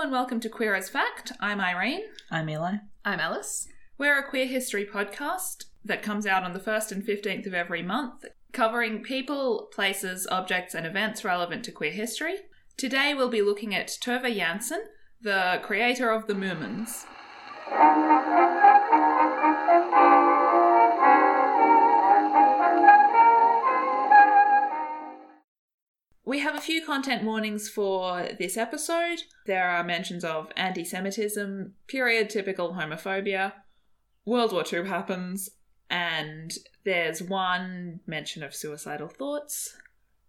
and welcome to Queer as Fact. I'm Irene. I'm Eli. I'm Alice. We're a queer history podcast that comes out on the 1st and 15th of every month, covering people, places, objects, and events relevant to queer history. Today we'll be looking at Tove Jansson, the creator of the Moomins. We have a few content warnings for this episode. There are mentions of anti Semitism, period typical homophobia, World War II happens, and there's one mention of suicidal thoughts.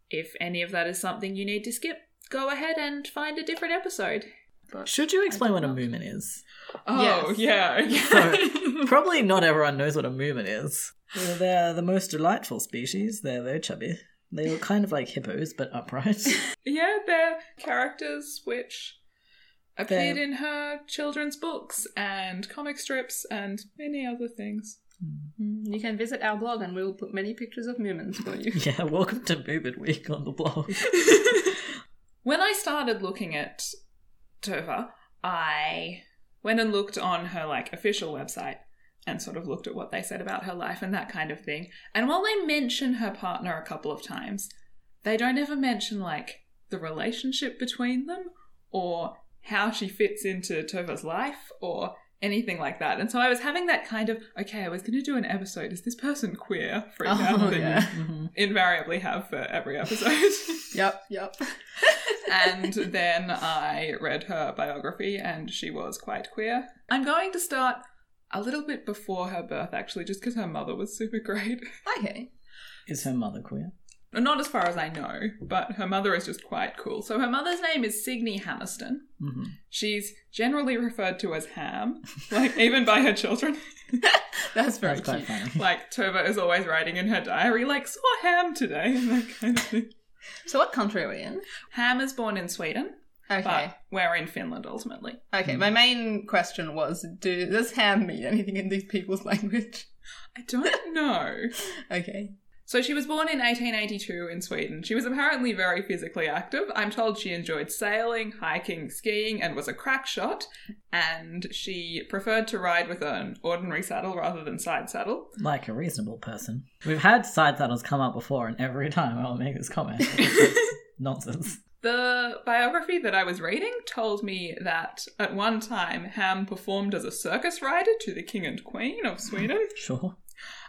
If any of that is something you need to skip, go ahead and find a different episode. But Should you explain what a don't know. moomin is? Oh, Yes. yeah. So, probably not everyone knows what a moomin is. Well, they're the most delightful species. They're very chubby. They look kind of like hippos, but upright. yeah, they're characters which appeared They're- in her children's books and comic strips and many other things. Mm, You can visit our blog and we'll put many pictures of Moomins for you. yeah, welcome to Moomin Week on the blog. When I started looking at Tova, I went and looked on her like official website and sort of looked at what they said about her life and that kind of thing. And while they mention her partner a couple of times, they don't ever mention like the relationship between them or how she fits into Tova's life or anything like that. And so I was having that kind of okay, I was going to do an episode. Is this person queer? Freak out Oh, yeah. Mhm. invariably have for every episode. Yep, yep. and then I read her biography, and she was quite queer. I'm going to start a little bit before her birth, actually, just because her mother was super great. Okay. Is her mother queer? Not as far as I know, but her mother is just quite cool. So her mother's name is Signe Hammarsten. hmm She's generally referred to as Ham, like even by her children. That's very That's quite cute. funny. Like Tova is always writing in her diary, like saw Ham today, and that kind of thing. So what country are we in? Ham is born in Sweden, Okay. but we're in Finland ultimately. Okay, hmm. my main question was do does ham mean anything in these people's language? I don't know. Okay. So she was born in 1882 in Sweden. She was apparently very physically active. I'm told she enjoyed sailing, hiking, skiing, and was a crack shot. And she preferred to ride with an ordinary saddle rather than side saddle. Like a reasonable person. We've had side saddles come up before, and every time I'll make this comment. It's nonsense. The biography that I was reading told me that at one time Ham performed as a circus rider to the King and Queen of Sweden. Sure.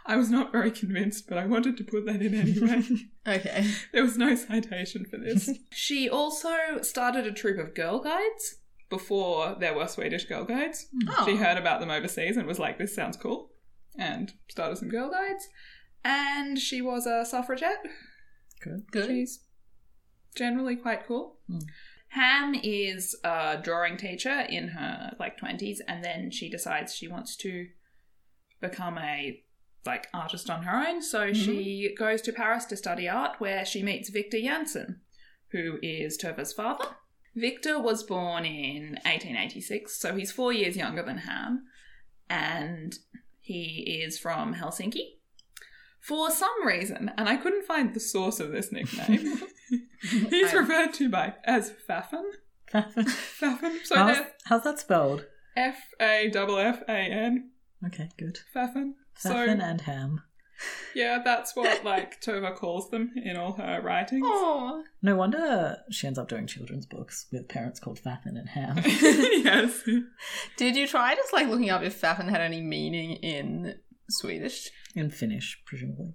I was not very convinced, but I wanted to put that in anyway. Okay. There was no citation for this. she also started a troupe of girl guides before there were Swedish girl guides. Oh. She heard about them overseas and was like, this sounds cool. And started some girl guides. And she was a suffragette. Good. Good. She's generally quite cool. Hmm. Ham is a drawing teacher in her like 20s and then she decides she wants to become a like artist on her own so she goes to Paris to study art where she meets Victor Jansson who is Tova's father. Victor was born in 1886 so he's 4 years younger than Ham and he is from Helsinki. For some reason, and I couldn't find the source of this nickname, he's I- referred to by as Faffan. Faffan. So how's, they're how's that spelled? F A double F A N. Okay, good. Faffan. So and ham. yeah, that's what like Tova calls them in all her writings. Oh. No wonder she ends up doing children's books with parents called Faffan and Ham. yes. Did you try just like looking up if Faffan had any meaning in Swedish? and Finnish, presumably.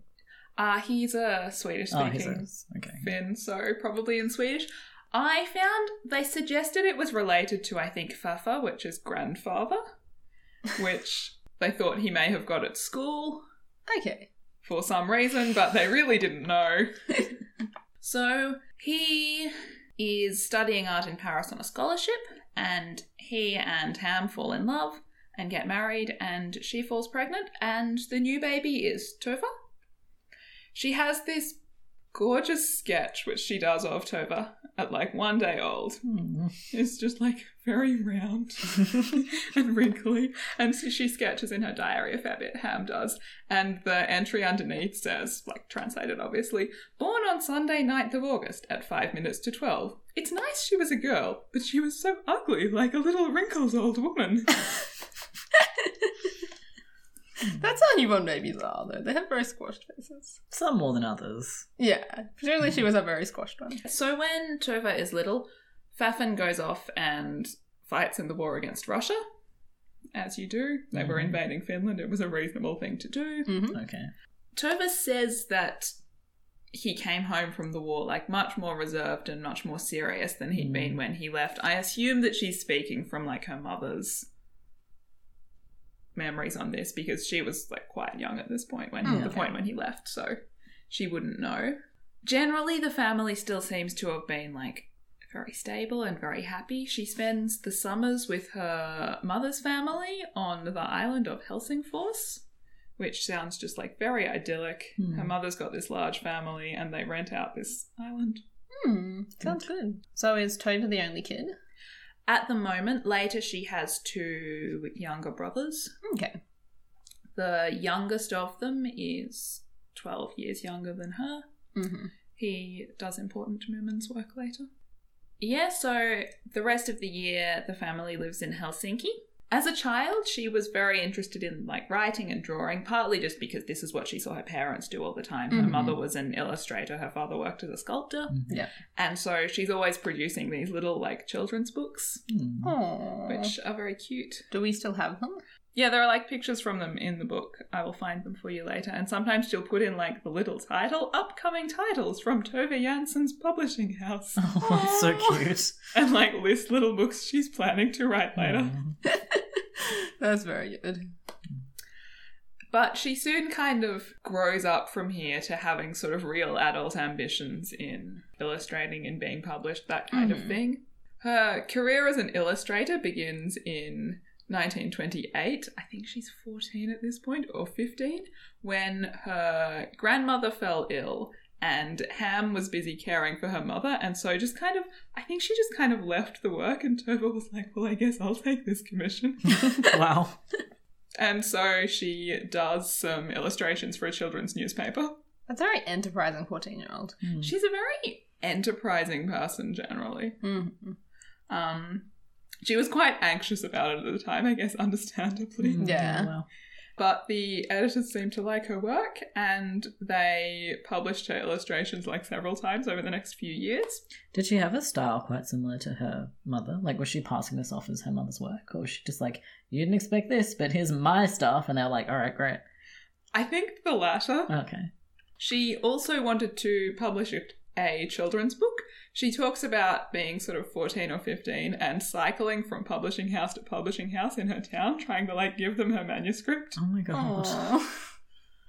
Uh he's a Swedish Oh, speaking a, okay. Finn, so probably in Swedish. I found they suggested it was related to, I think, Fafa, which is grandfather, which they thought he may have got at school Okay. for some reason, but they really didn't know. so he is studying art in Paris on a scholarship, and he and Ham fall in love and get married, and she falls pregnant, and the new baby is Tova. She has this gorgeous sketch which she does of Tova at like one day old. Hmm. It's just like very round and wrinkly. And so she sketches in her diary a fair bit, Ham does. And the entry underneath says, like translated obviously, born on Sunday, 9th of August at 5 minutes to 12. It's nice she was a girl, but she was so ugly, like a little wrinkled old woman. That's how newborn babies are, though. They have very squashed faces. Some more than others. Yeah, presumably she was a very squashed one. so when Tova is little, Faffan goes off and fights in the war against Russia. As you do. They were Mhm. invading Finland. It was a reasonable thing to do. hmm Okay. Tova says that he came home from the war like much more reserved and much more serious than he'd Mm. been when he left. I assume that she's speaking from like her mother's memories on this because she was like quite young at this point when Mm, the okay. point when he left, so she wouldn't know. Generally the family still seems to have been like very stable and very happy. She spends the summers with her mother's family on the island of Helsingfors which sounds just like very idyllic. Hmm. Her mother's got this large family and they rent out this island. Hmm, sounds good. So is Tova the only kid? At the moment, later she has two younger brothers. Okay. The youngest of them is 12 years younger than her. hmm He does important women's work later. Yeah, so the rest of the year, the family lives in Helsinki. As a child, she was very interested in like writing and drawing, partly just because this is what she saw her parents do all the time. Her Mhm. mother was an illustrator, her father worked as a sculptor. Yeah. And so she's always producing these little like children's books, Hmm. Which are very cute. Do we still have them? Yeah, there are like pictures from them in the book. I will find them for you later. And sometimes she'll put in like the little title, upcoming titles from Tove Jansson's publishing house. Oh, that's so cute. and like list little books she's planning to write later. Hmm. That's very good. But she soon kind of grows up from here to having sort of real adult ambitions in illustrating and being published, that kind of Mhm. thing. Her career as an illustrator begins in 1928. I think she's 14 at this point, or 15, when her grandmother fell ill and Ham was busy caring for her mother, and so just kind of, I think she just kind of left the work, and Tova was like, well, I guess I'll take this commission. wow. And so she does some illustrations for a children's newspaper. That's a very enterprising 14 year old. Hmm. She's a very enterprising person generally. Mm-hmm. Um, she was quite anxious about it at the time, I guess, understandably. Hmm. Yeah. Wow. But the editors seemed to like her work and they published her illustrations like several times over the next few years. Did she have a style quite similar to her mother? Like, was she passing this off as her mother's work? Or was she just like, you didn't expect this, but here's my stuff? And they're like, all right, great. I think the latter. Okay. She also wanted to publish a, a children's book. She talks about being sort of 14 or 15 and cycling from publishing house to publishing house in her town, trying to like give them her manuscript Oh my god. Aww.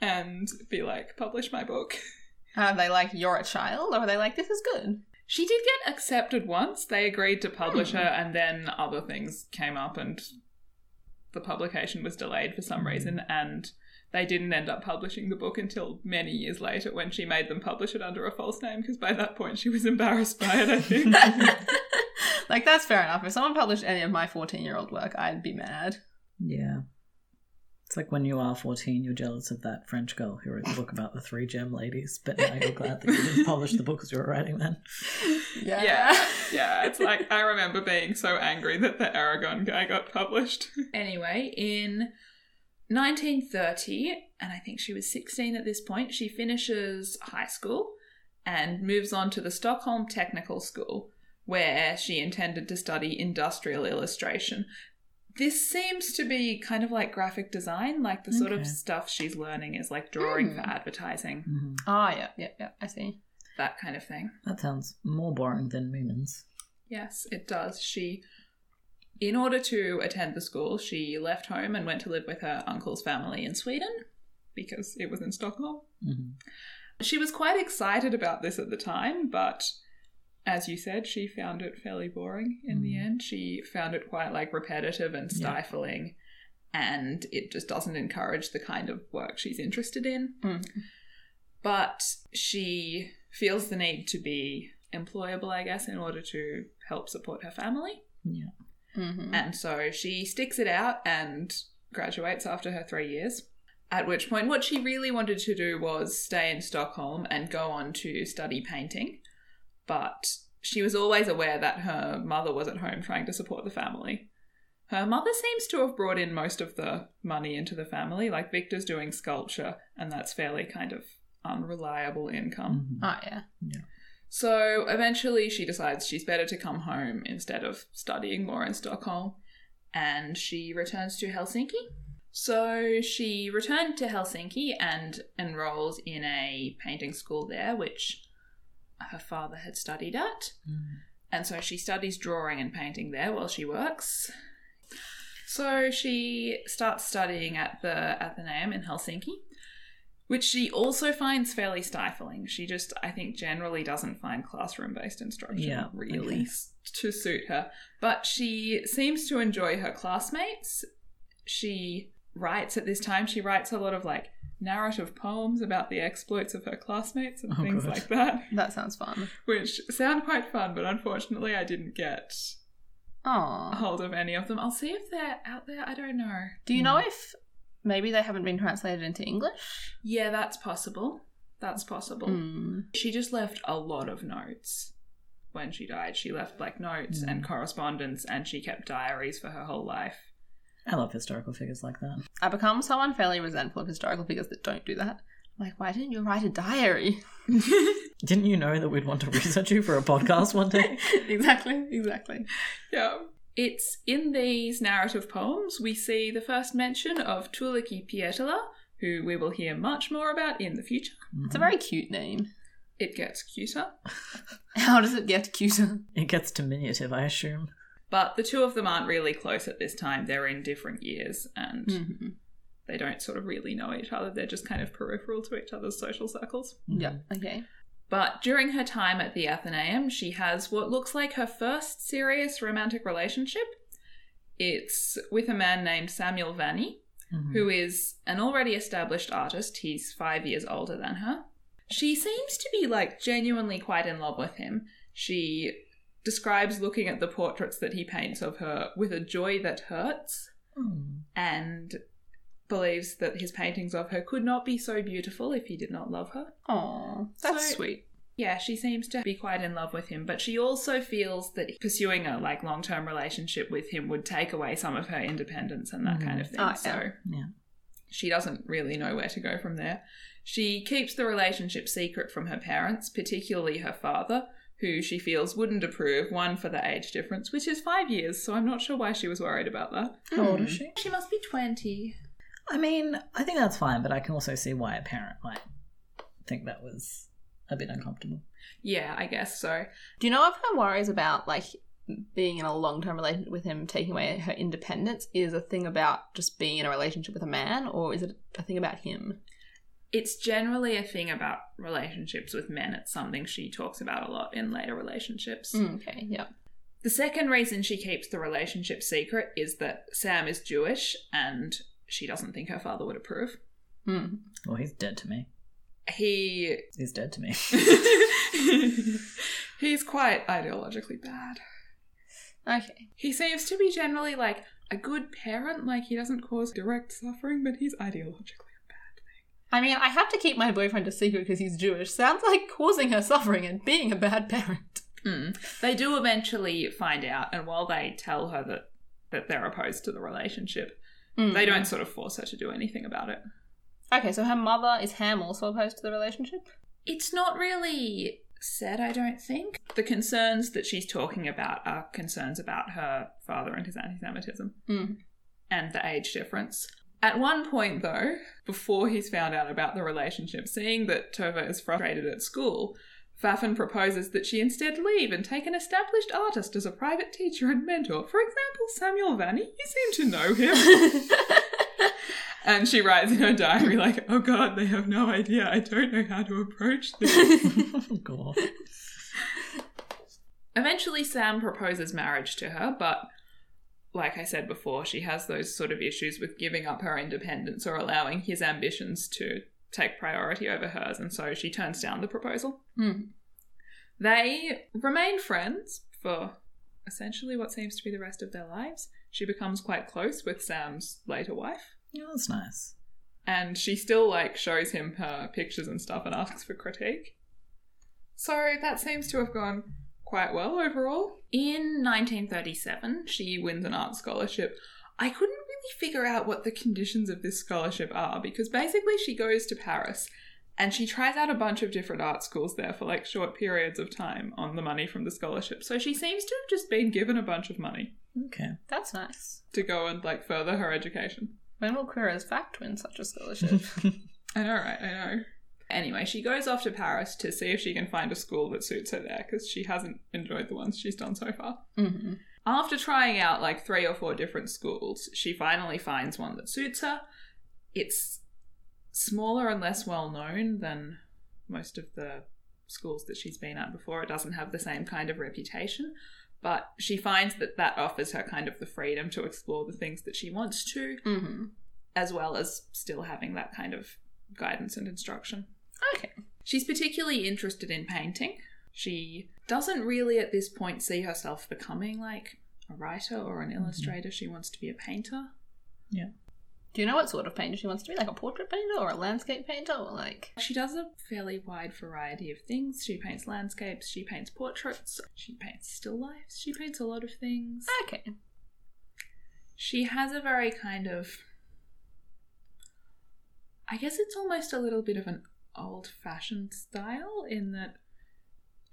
and be like, publish my book. Are they like, you're a child? Or are they like, this is good? She did get accepted once. They agreed to publish Hmm. her, and then other things came up, and the publication was delayed for some reason, and they didn't end up publishing the book until many years later when she made them publish it under a false name, because by that point she was embarrassed by it, I think. like, that's fair enough. If someone published any of my 14 year old work, I'd be mad. Yeah. It's like when you are 14, you're jealous of that French girl who wrote the book about the three gem ladies, but now you're glad that you didn't publish the books you were writing then. Yeah. yeah, yeah. It's like I remember being so angry that the Eragon guy got published. Anyway, in 1930, and I think she was 16 at this point, she finishes high school and moves on to the Stockholm Technical School, where she intended to study industrial illustration. This seems to be kind of like graphic design, like the sort of stuff she's learning is like drawing for Hmm. advertising, hmm Ah, yeah, yeah, yeah. I see. that kind of thing. That sounds more boring than Moomins. Yes, it does. She, in order to attend the school, she left home and went to live with her uncle's family in Sweden because it was in Stockholm. hmm She was quite excited about this at the time, but as you said, she found it fairly boring in the Mm. end. She found it quite like repetitive and Yeah. stifling, and it just doesn't encourage the kind of work she's interested in. Mm. But she feels the need to be employable, I guess, in order to help support her family. Yeah. Hmm And so she sticks it out and graduates after her three years. At which point, what she really wanted to do was stay in Stockholm and go on to study painting. But she was always aware that her mother was at home trying to support the family. Her mother seems to have brought in most of the money into the family. Like Victor's doing sculpture, and that's fairly kind of unreliable income. Mhm. Oh yeah. yeah. So eventually she decides she's better to come home instead of studying more in Stockholm, and she returns to Helsinki. So she returned to Helsinki and enrolls in a painting school there, which her father had studied at. Mm. And so she studies drawing and painting there while she works. So she starts studying at the Athenaeum in Helsinki, which she also finds fairly stifling. She just, I think, generally doesn't find classroom based instruction Yeah, really okay. to suit her. But she seems to enjoy her classmates. She writes at this time, she writes a lot of like narrative poems about the exploits of her classmates and Oh, things like that That sounds fun. which sound quite fun, but unfortunately I didn't get a Oh. hold of any of them. I'll see if they're out there. I don't know. Do you know hmm. if maybe they haven't been translated into English? Yeah, that's possible. That's possible. Hmm. She just left a lot of notes when she died. She left like notes and correspondence and she kept diaries for her whole life. I love historical figures like that. I become so unfairly resentful of historical figures that don't do that. I'm like, why didn't you write a diary? Didn't you know that we'd want to research you for a podcast one day? exactly, exactly. Yeah. It's in these narrative poems we see the first mention of Tuulikki Pietilä, who we will hear much more about in the future. It's a very cute name. It gets cuter. How does it get cuter? It gets diminutive, I assume. But the two of them aren't really close at this time. They're in different years and hmm they don't sort of really know each other. They're just kind of peripheral to each other's social circles. Yeah. Okay. But during her time at the Athenaeum, she has what looks like her first serious romantic relationship. It's with a man named Samuel Vanni, Mhm. who is an already established artist. He's five years older than her. She seems to be like genuinely quite in love with him. She describes looking at the portraits that he paints of her with a joy that hurts Mm. and believes that his paintings of her could not be so beautiful if he did not love her. Oh, that's So- sweet. Yeah, she seems to be quite in love with him, but she also feels that pursuing a like long-term relationship with him would take away some of her independence and that Mhm. kind of thing. Oh. So Yeah. she doesn't really know where to go from there. She keeps the relationship secret from her parents, particularly her father, who she feels wouldn't approve, one for the age difference, which is 5 years, so I'm not sure why she was worried about that. How old is Mm. she? She must be 20. I mean, I think that's fine, but I can also see why a parent might think that was a bit uncomfortable. Yeah, I guess so. Do you know if her worries about like being in a long term relationship with him taking away her independence is a thing about just being in a relationship with a man, or is it a thing about him? It's generally a thing about relationships with men. It's something she talks about a lot in later relationships. Mm, okay, yeah. The second reason she keeps the relationship secret is that Sam is Jewish and she doesn't think her father would approve. Mm. Well, he's dead to me. He He's dead to me. he's quite ideologically bad. Okay. He seems to be generally like a good parent, like he doesn't cause direct suffering, but he's ideologically a bad thing. I mean, I have to keep my boyfriend a secret because he's Jewish. Sounds like causing her suffering and being a bad parent. Mm. They do eventually find out, and while they tell her that that they're opposed to the relationship, Mm. they don't sort of force her to do anything about it. Okay, so her mother is Ham also opposed to the relationship? It's not really said, I don't think. The concerns that she's talking about are concerns about her father and his anti Semitism Mm. and the age difference. At one point, though, before he's found out about the relationship, seeing that Tova is frustrated at school, Faffan proposes that she instead leave and take an established artist as a private teacher and mentor. For example, Samuel Vanni. You seem to know him. and she writes in her diary, like, oh god, they have no idea. I don't know how to approach this. oh, God. Eventually, Sam proposes marriage to her, but like I said before, she has those sort of issues with giving up her independence or allowing his ambitions to take priority over hers, and so she turns down the proposal. Mm. They remain friends for essentially what seems to be the rest of their lives. She becomes quite close with Sam's later wife, Yeah, that's nice. and she still like shows him her pictures and stuff and asks for critique. So that seems to have gone quite well overall. In 1937, she wins an art scholarship. I couldn't figure out what the conditions of this scholarship are because basically she goes to Paris and she tries out a bunch of different art schools there for like short periods of time on the money from the scholarship. So she seems to have just been given a bunch of money Okay. That's nice. to go and like further her education. When will Queer as Fact win such a scholarship? I know, right? I know. Anyway, she goes off to Paris to see if she can find a school that suits her there because she hasn't enjoyed the ones she's done so far. hmm After trying out like three or four different schools, she finally finds one that suits her. It's smaller and less well known than most of the schools that she's been at before. It doesn't have the same kind of reputation, but she finds that that offers her kind of the freedom to explore the things that she wants to, hmm as well as still having that kind of guidance and instruction. Okay. She's particularly interested in painting. She doesn't really at this point see herself becoming like a writer or an mm-hmm. illustrator. She wants to be a painter. Yeah. Do you know what sort of painter she wants to be? Like a portrait painter or a landscape painter or like She does a fairly wide variety of things. She paints landscapes, she paints portraits, she paints still lifes, she paints a lot of things. Okay. She has a very kind of I guess it's almost a little bit of an old fashioned style in that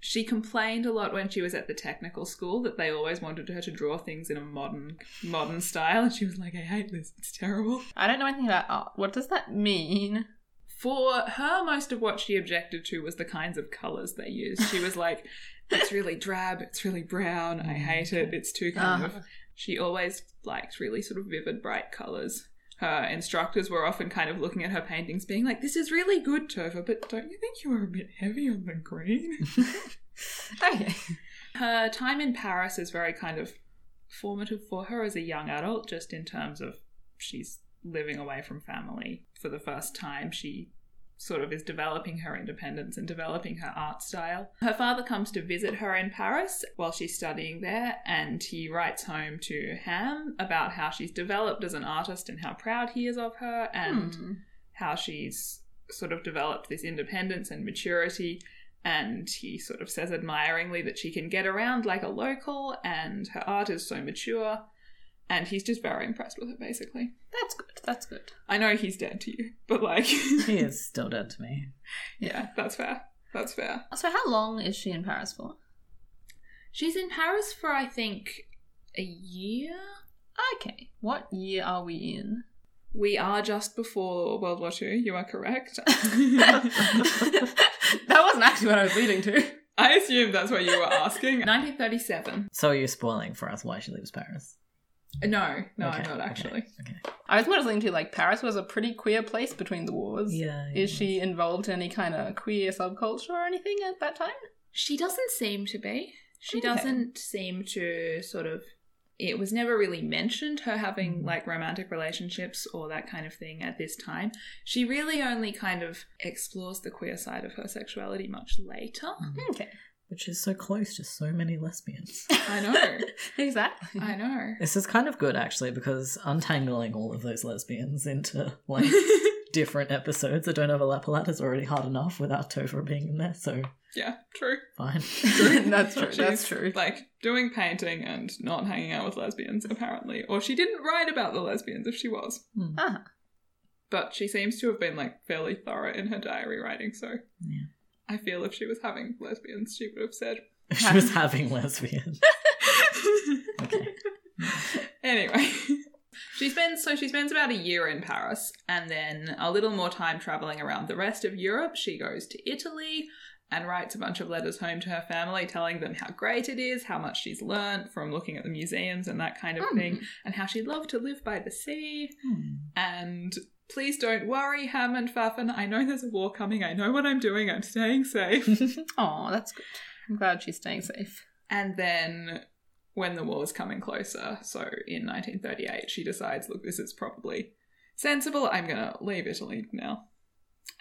she complained a lot when she was at the technical school that they always wanted her to draw things in a modern modern style and she was like I hate this. It's terrible. I don't know anything about art. What does that mean? for her most of what she objected to was the kinds of colors they used. She was like it's really drab. It's really brown. I hate it. It's too kind of Uh-huh. she always liked really sort of vivid bright colors her instructors were often kind of looking at her paintings being like this is really good tova but don't you think you were a bit heavy on the green oh, Okay. her time in paris is very kind of formative for her as a young adult just in terms of she's living away from family for the first time she sort of is developing her independence and developing her art style. Her father comes to visit her in Paris while she's studying there, and he writes home to Ham about how she's developed as an artist and how proud he is of her, and Hmm. how she's sort of developed this independence and maturity. And he sort of says admiringly that she can get around like a local, and her art is so mature. And he's just very impressed with her, basically. That's good. That's good. I know he's dead to you, but like, he is still dead to me. yeah, that's fair. That's fair. So how long is she in Paris for? She's in Paris for, I think, a year. Okay. What year are we in? We are just before World War II, you are correct. that wasn't actually what I was leading to. I assume that's what you were asking. 1937. So are you spoiling for us why she leaves Paris? No, no, Okay, I'm not actually. Okay. I was more just leaning to like Paris was a pretty queer place between the wars. Yeah. Is she involved in any kind of queer subculture or anything at that time? She doesn't seem to be. She Okay. doesn't seem to sort of. It was never really mentioned her having Mm. like romantic relationships or that kind of thing at this time. She really only kind of explores the queer side of her sexuality much later. Okay. Which is so close to so many lesbians. I know. exactly. I know. this is kind of good actually because untangling all of those lesbians into like different episodes that don't overlap a lot is already hard enough without Topher being in there, so yeah, true. fine. That's true. She's, That's true. Like doing painting and not hanging out with lesbians, apparently. Or she didn't write about the lesbians if she was. Ah, But she seems to have been like fairly thorough in her diary writing, so Yeah. I feel if she was having lesbians, she would have said. she was having lesbians. Okay. anyway. She spends so she spends about a year in Paris and then a little more time traveling around the rest of Europe. She goes to Italy and writes a bunch of letters home to her family telling them how great it is, how much she's learned from looking at the museums and that kind of Hmm. thing, and how she'd love to live by the sea. Hmm. And please don't worry, Ham and Faffan. I know there's a war coming. I know what I'm doing. I'm staying safe. oh, that's good. I'm glad she's staying safe. And then when the war is coming closer, so in 1938, she decides, look, this is probably sensible. I'm going to leave Italy now.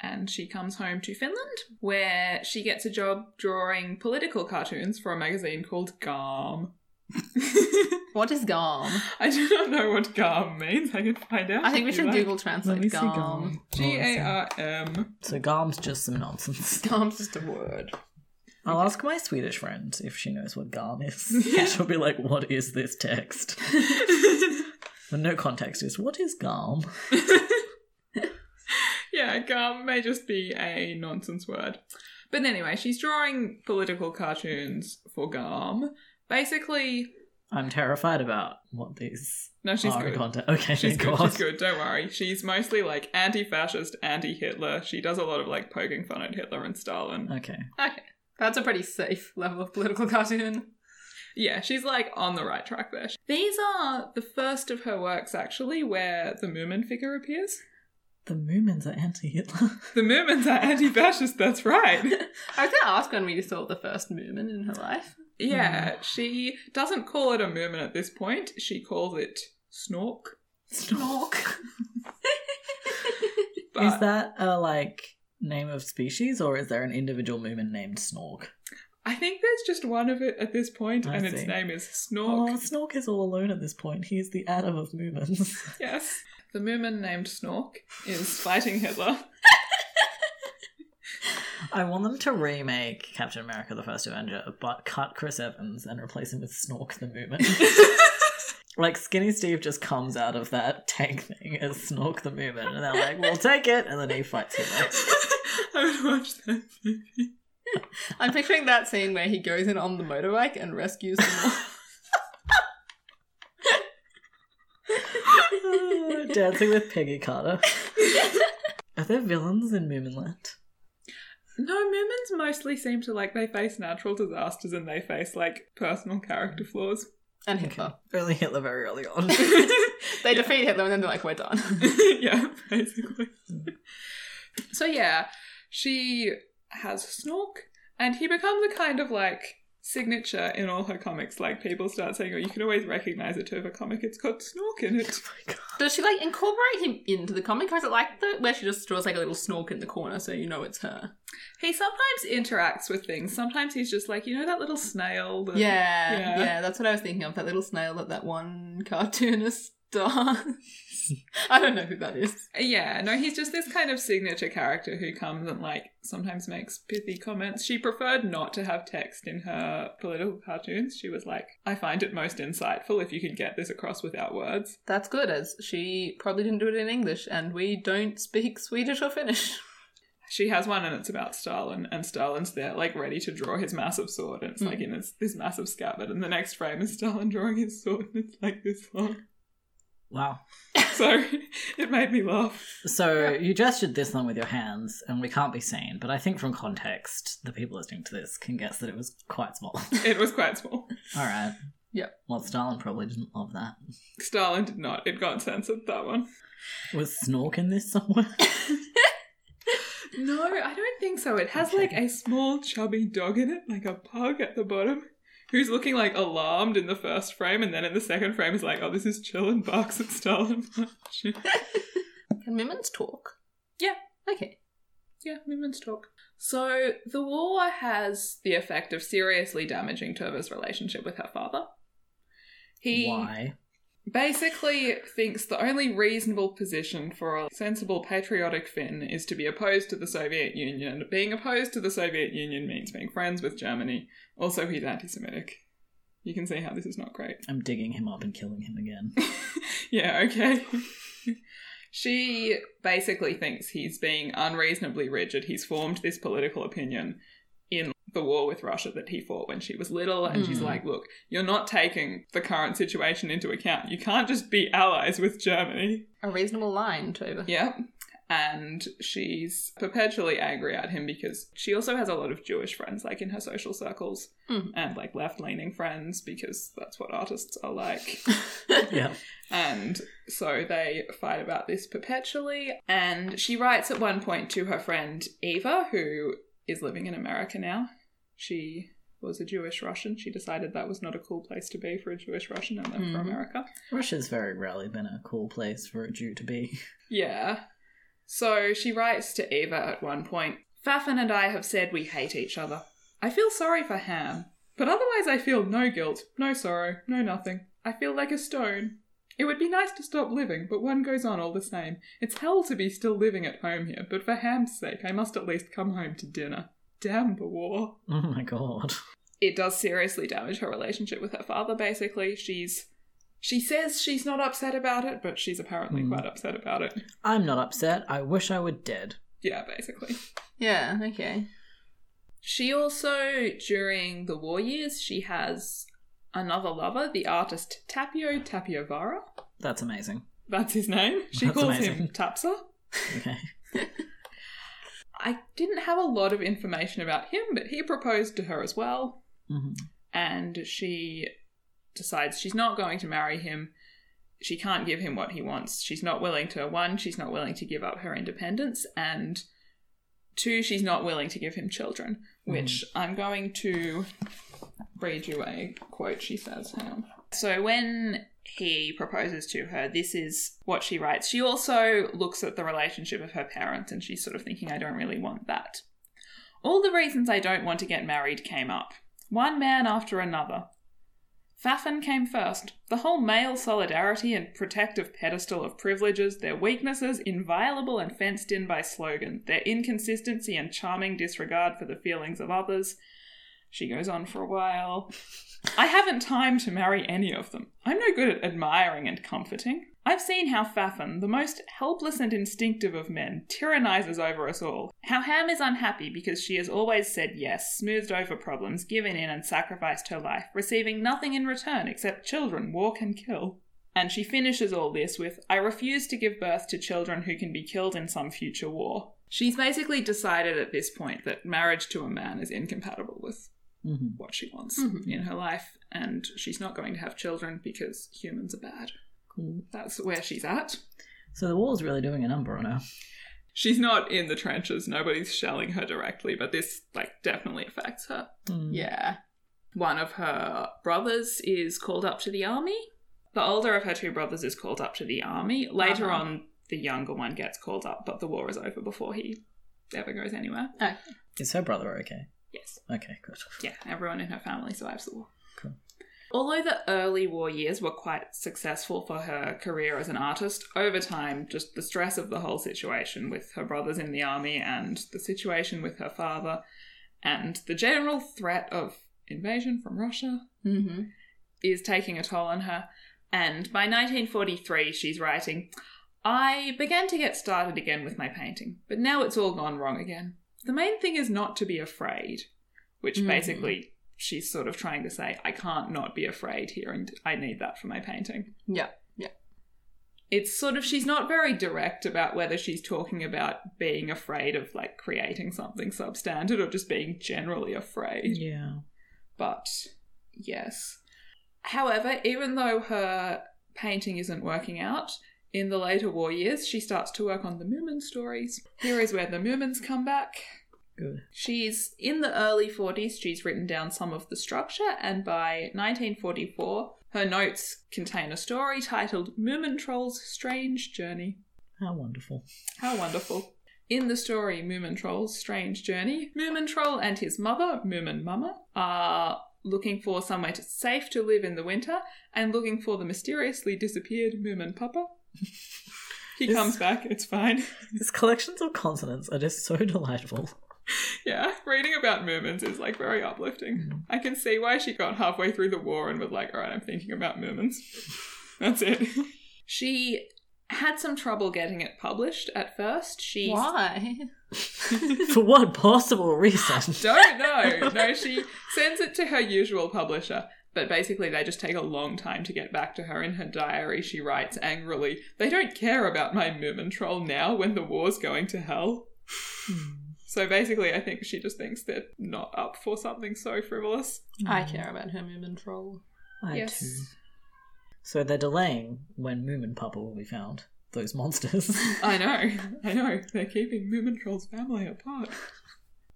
And she comes home to Finland, where she gets a job drawing political cartoons for a magazine called Garm. What is GARM? I do not know what Garm means. I can find out. I think we should. Google Let translate GARM. Garm. G A R M. So Garm's just some nonsense. GARM's just a word. I'll ask my Swedish friend if she knows what Garm is. Yeah. She'll be like, what is this text? The no context is, what is Garm? yeah, gum may just be a nonsense word. But anyway, she's drawing political cartoons for Garm. Basically, I'm terrified about what these no, she's good. content. Okay, She's good. God. She's good. Don't worry. She's mostly like anti-fascist, anti-Hitler. She does a lot of like poking fun at Hitler and Stalin. Okay. Okay. That's a pretty safe level of political cartoon. Yeah, she's like on the right track there. These are the first of her works actually where the Moomin figure appears. The Moomins are anti-Hitler. The Moomins are anti-fascist. That's right. I was going to ask when we saw the first Moomin in her life. Yeah, mm. she doesn't call it a Moomin at this point. She calls it Snork. Snork. But is that a like name of species, or is there an individual Moomin named Snork? I think there's just one of it at this point, I and its see. name is Oh, Snork. Snork is all alone at this point. He is the Adam of Moomins. Yes. The Moomin named Snork is fighting Hitler. I want them to remake Captain America: The First Avenger, but cut Chris Evans and replace him with Snork the Moomin. like Skinny Steve just comes out of that tank thing as Snork the Moomin, and they're like, "We'll take it," and then he fights Hitler. I would watch that movie. I'm picturing that scene where he goes in on the motorbike and rescues them all. Dancing with Peggy Carter. Are there villains in Moominland? No, Moomins mostly seem to like they face natural disasters and they face like personal character flaws. And Hitler. Only Hitler very early on. They defeat Hitler and then they're like, we're done. yeah, basically. so yeah, she has Snork, and he becomes a kind of like signature in all her comics. Like people start saying, "Oh, you can always recognize it to have a comic. It's got Snork in it." Oh does she like incorporate him into the comic, or is it like the where she just draws like a little snork in the corner so you know it's her? He sometimes interacts with things. Sometimes he's just like, you know, that little snail. That... Yeah, Yeah. yeah, that's what I was thinking of. That little snail that that one cartoonist does. I don't know who that is. Yeah, no, he's just this kind of signature character who comes and like sometimes makes pithy comments. She preferred not to have text in her political cartoons. She was like, I find it most insightful if you can get this across without words. That's good, as she probably didn't do it in English, and we don't speak Swedish or Finnish. She has one and it's about Stalin, and Stalin's there, like ready to draw his massive sword, and it's like in mm. this, this massive scabbard, and the next frame is Stalin drawing his sword, and it's like this long. Wow. So it made me laugh. So you gestured this one with your hands, and we can't be seen, but I think from context, the people listening to this can guess that it was quite small. It was quite small. All right. Yep. Well, Stalin probably didn't love that. Stalin did not. It got censored, that one. Was Snork in this somewhere? No, I don't think so. It has like a small chubby dog in it, like a pug at the bottom, who's looking like alarmed in the first frame, and then in the second frame is like, oh, this is chill and barks at Stalin. Can Moomins talk? Yeah. Okay. yeah, Moomins talk. So the war has the effect of seriously damaging Tova's relationship with her father. He Why? Basically thinks the only reasonable position for a sensible patriotic Finn is to be opposed to the Soviet Union. Being opposed to the Soviet Union means being friends with Germany. Also, he's anti Semitic. You can see how this is not great. I'm digging him up and killing him again. yeah, okay. she basically thinks he's being unreasonably rigid. He's formed this political opinion in the war with Russia that he fought when she was little, and she's Mm. like, Look, you're not taking the current situation into account. You can't just be allies with Germany. A reasonable line, Tova. Yeah. And she's perpetually angry at him because she also has a lot of Jewish friends, like in her social circles, Mhm. and like left leaning friends, because that's what artists are like. yeah. And so they fight about this perpetually. And she writes at one point to her friend Eva, who is living in America now. She was a Jewish Russian. She decided that was not a cool place to be for a Jewish Russian and then for Mhm. America. Russia's very rarely been a cool place for a Jew to be. Yeah. So she writes to Eva at one point Faffan and I have said we hate each other. I feel sorry for Ham, but otherwise I feel no guilt, no sorrow, no nothing. I feel like a stone. It would be nice to stop living, but one goes on all the same. It's hell to be still living at home here, but for Ham's sake, I must at least come home to dinner. Damn the war. Oh my god. It does seriously damage her relationship with her father, basically. She's. She says she's not upset about it, but she's apparently Hmm. quite upset about it. I'm not upset. I wish I were dead. Yeah, basically. Yeah, okay. She also, during the war years, she has another lover, the artist Tapio Tapiovaara. That's amazing. That's his name. She That's calls him. Tapsa. Okay. I didn't have a lot of information about him, but he proposed to her as well. hmm and she decides she's not going to marry him. She can't give him what he wants. She's not willing to, one, she's not willing to give up her independence, and two, she's not willing to give him children, which I'm going to read you a quote she says. Hang on. So when he proposes to her, this is what she writes. She also looks at the relationship of her parents and she's sort of thinking, I don't really want that. All the reasons I don't want to get married came up. One man after another. Faffan came first. The whole male solidarity and protective pedestal of privileges, their weaknesses inviolable and fenced in by slogan, their inconsistency and charming disregard for the feelings of others. She goes on for a while. I haven't time to marry any of them. I'm no good at admiring and comforting. I've seen how Faffan, the most helpless and instinctive of men, tyrannizes over us all. How Ham is unhappy because she has always said yes, smoothed over problems, given in and sacrificed her life, receiving nothing in return except children, walk and kill. And she finishes all this with, I refuse to give birth to children who can be killed in some future war. She's basically decided at this point that marriage to a man is incompatible with hmm what she wants Mhm. in her life, and she's not going to have children because humans are bad. Cool. That's where she's at. So the war's really doing a number on her. She's not in the trenches, nobody's shelling her directly, but this like definitely affects her. Hmm. Yeah. One of her brothers is called up to the army. The older of her two brothers is called up to the army. Later Uh-huh. on, the younger one gets called up, but the war is over before he ever goes anywhere. Okay. Is her brother okay? Yes. Okay, good. Yeah, everyone in her family survives the war. Cool. Although the early war years were quite successful for her career as an artist, over time, just the stress of the whole situation with her brothers in the army and the situation with her father and the general threat of invasion from Russia Mm-hmm. is taking a toll on her. And by 1943, she's writing, I began to get started again with my painting, but now it's all gone wrong again. The main thing is not to be afraid, which Mhm. basically she's sort of trying to say, I can't not be afraid here, and I need that for my painting. Yeah, yeah. It's sort of, she's not very direct about whether she's talking about being afraid of like creating something substandard or just being generally afraid Yeah. but yes. However, even though her painting isn't working out, in the later war years, she starts to work on the Moomin stories. Here is where the Moomins come back. Good. She's in the early 40s, she's written down some of the structure, and by 1944, her notes contain a story titled Moomin Troll's Strange Journey. How wonderful. How wonderful. In the story Moomin Troll's Strange Journey, Moomin Troll and his mother, Moomin Mama, are looking for somewhere to, safe to live in the winter and looking for the mysteriously disappeared Moomin Papa. He This- comes back, it's fine. His collections of consonants are just so delightful. yeah, reading about Moomins is like very uplifting. Mm. I can see why she got halfway through the war and was like, alright, I'm thinking about Moomins. That's it. She had some trouble getting it published at first. She Why? For what possible reason? don't know. No, she sends it to her usual publisher, but basically they just take a long time to get back to her. In her diary, she writes angrily, They don't care about my Moomin troll now when the war's going to hell. Hmm. So basically, I think she just thinks they're not up for something so frivolous. I hmm. care about her Moomin troll. I Yes. too. So they're delaying when Moomin Papa will be found. Those monsters. I know, I know. They're keeping Moomin Troll's family apart.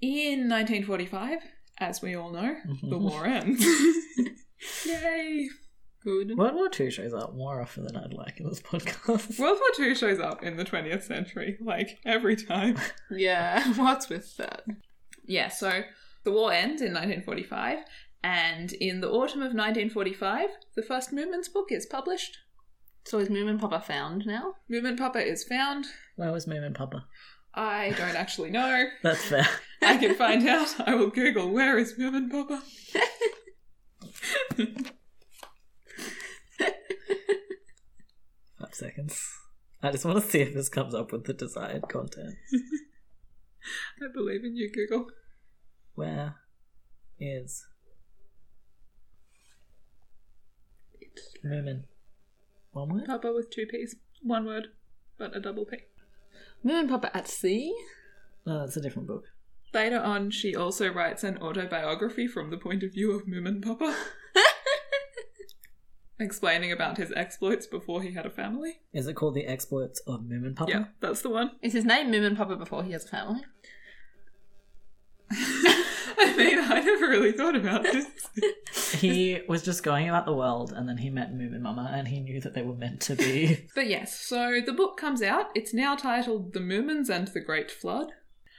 In 1945, as we all know, the mm-hmm. war ends. Yay! Good. World War Two shows up more often than I'd like in this podcast. World War II shows up in the 20th century, like every time. Yeah. What's with that? Yeah, so the war ends in 1945, and in the autumn of 1945, the first Moomins book is published. So is Moomin Papa found now? Moomin Papa is found. Where was Moomin Papa? I don't actually know. That's fair. I can find out. I will Google where is Moomin Papa. Five seconds. I just want to see if this comes up with the desired content. I believe in you, Google. Where is Moomin? One word? Papa with two P's. One word, but a double P. Moon Papa at sea? No, that's a different book. Later on, she also writes an autobiography from the point of view of Moomin Papa, explaining about his exploits before he had a family. Is it called The Exploits of Moomin Papa? Yeah, that's the one. Is his name Moomin Papa before he has a family? I mean, I never really thought about this. He was just going about the world and then he met Moomin Mama and he knew that they were meant to be. But yes, so the book comes out. It's now titled The Moomins and the Great Flood.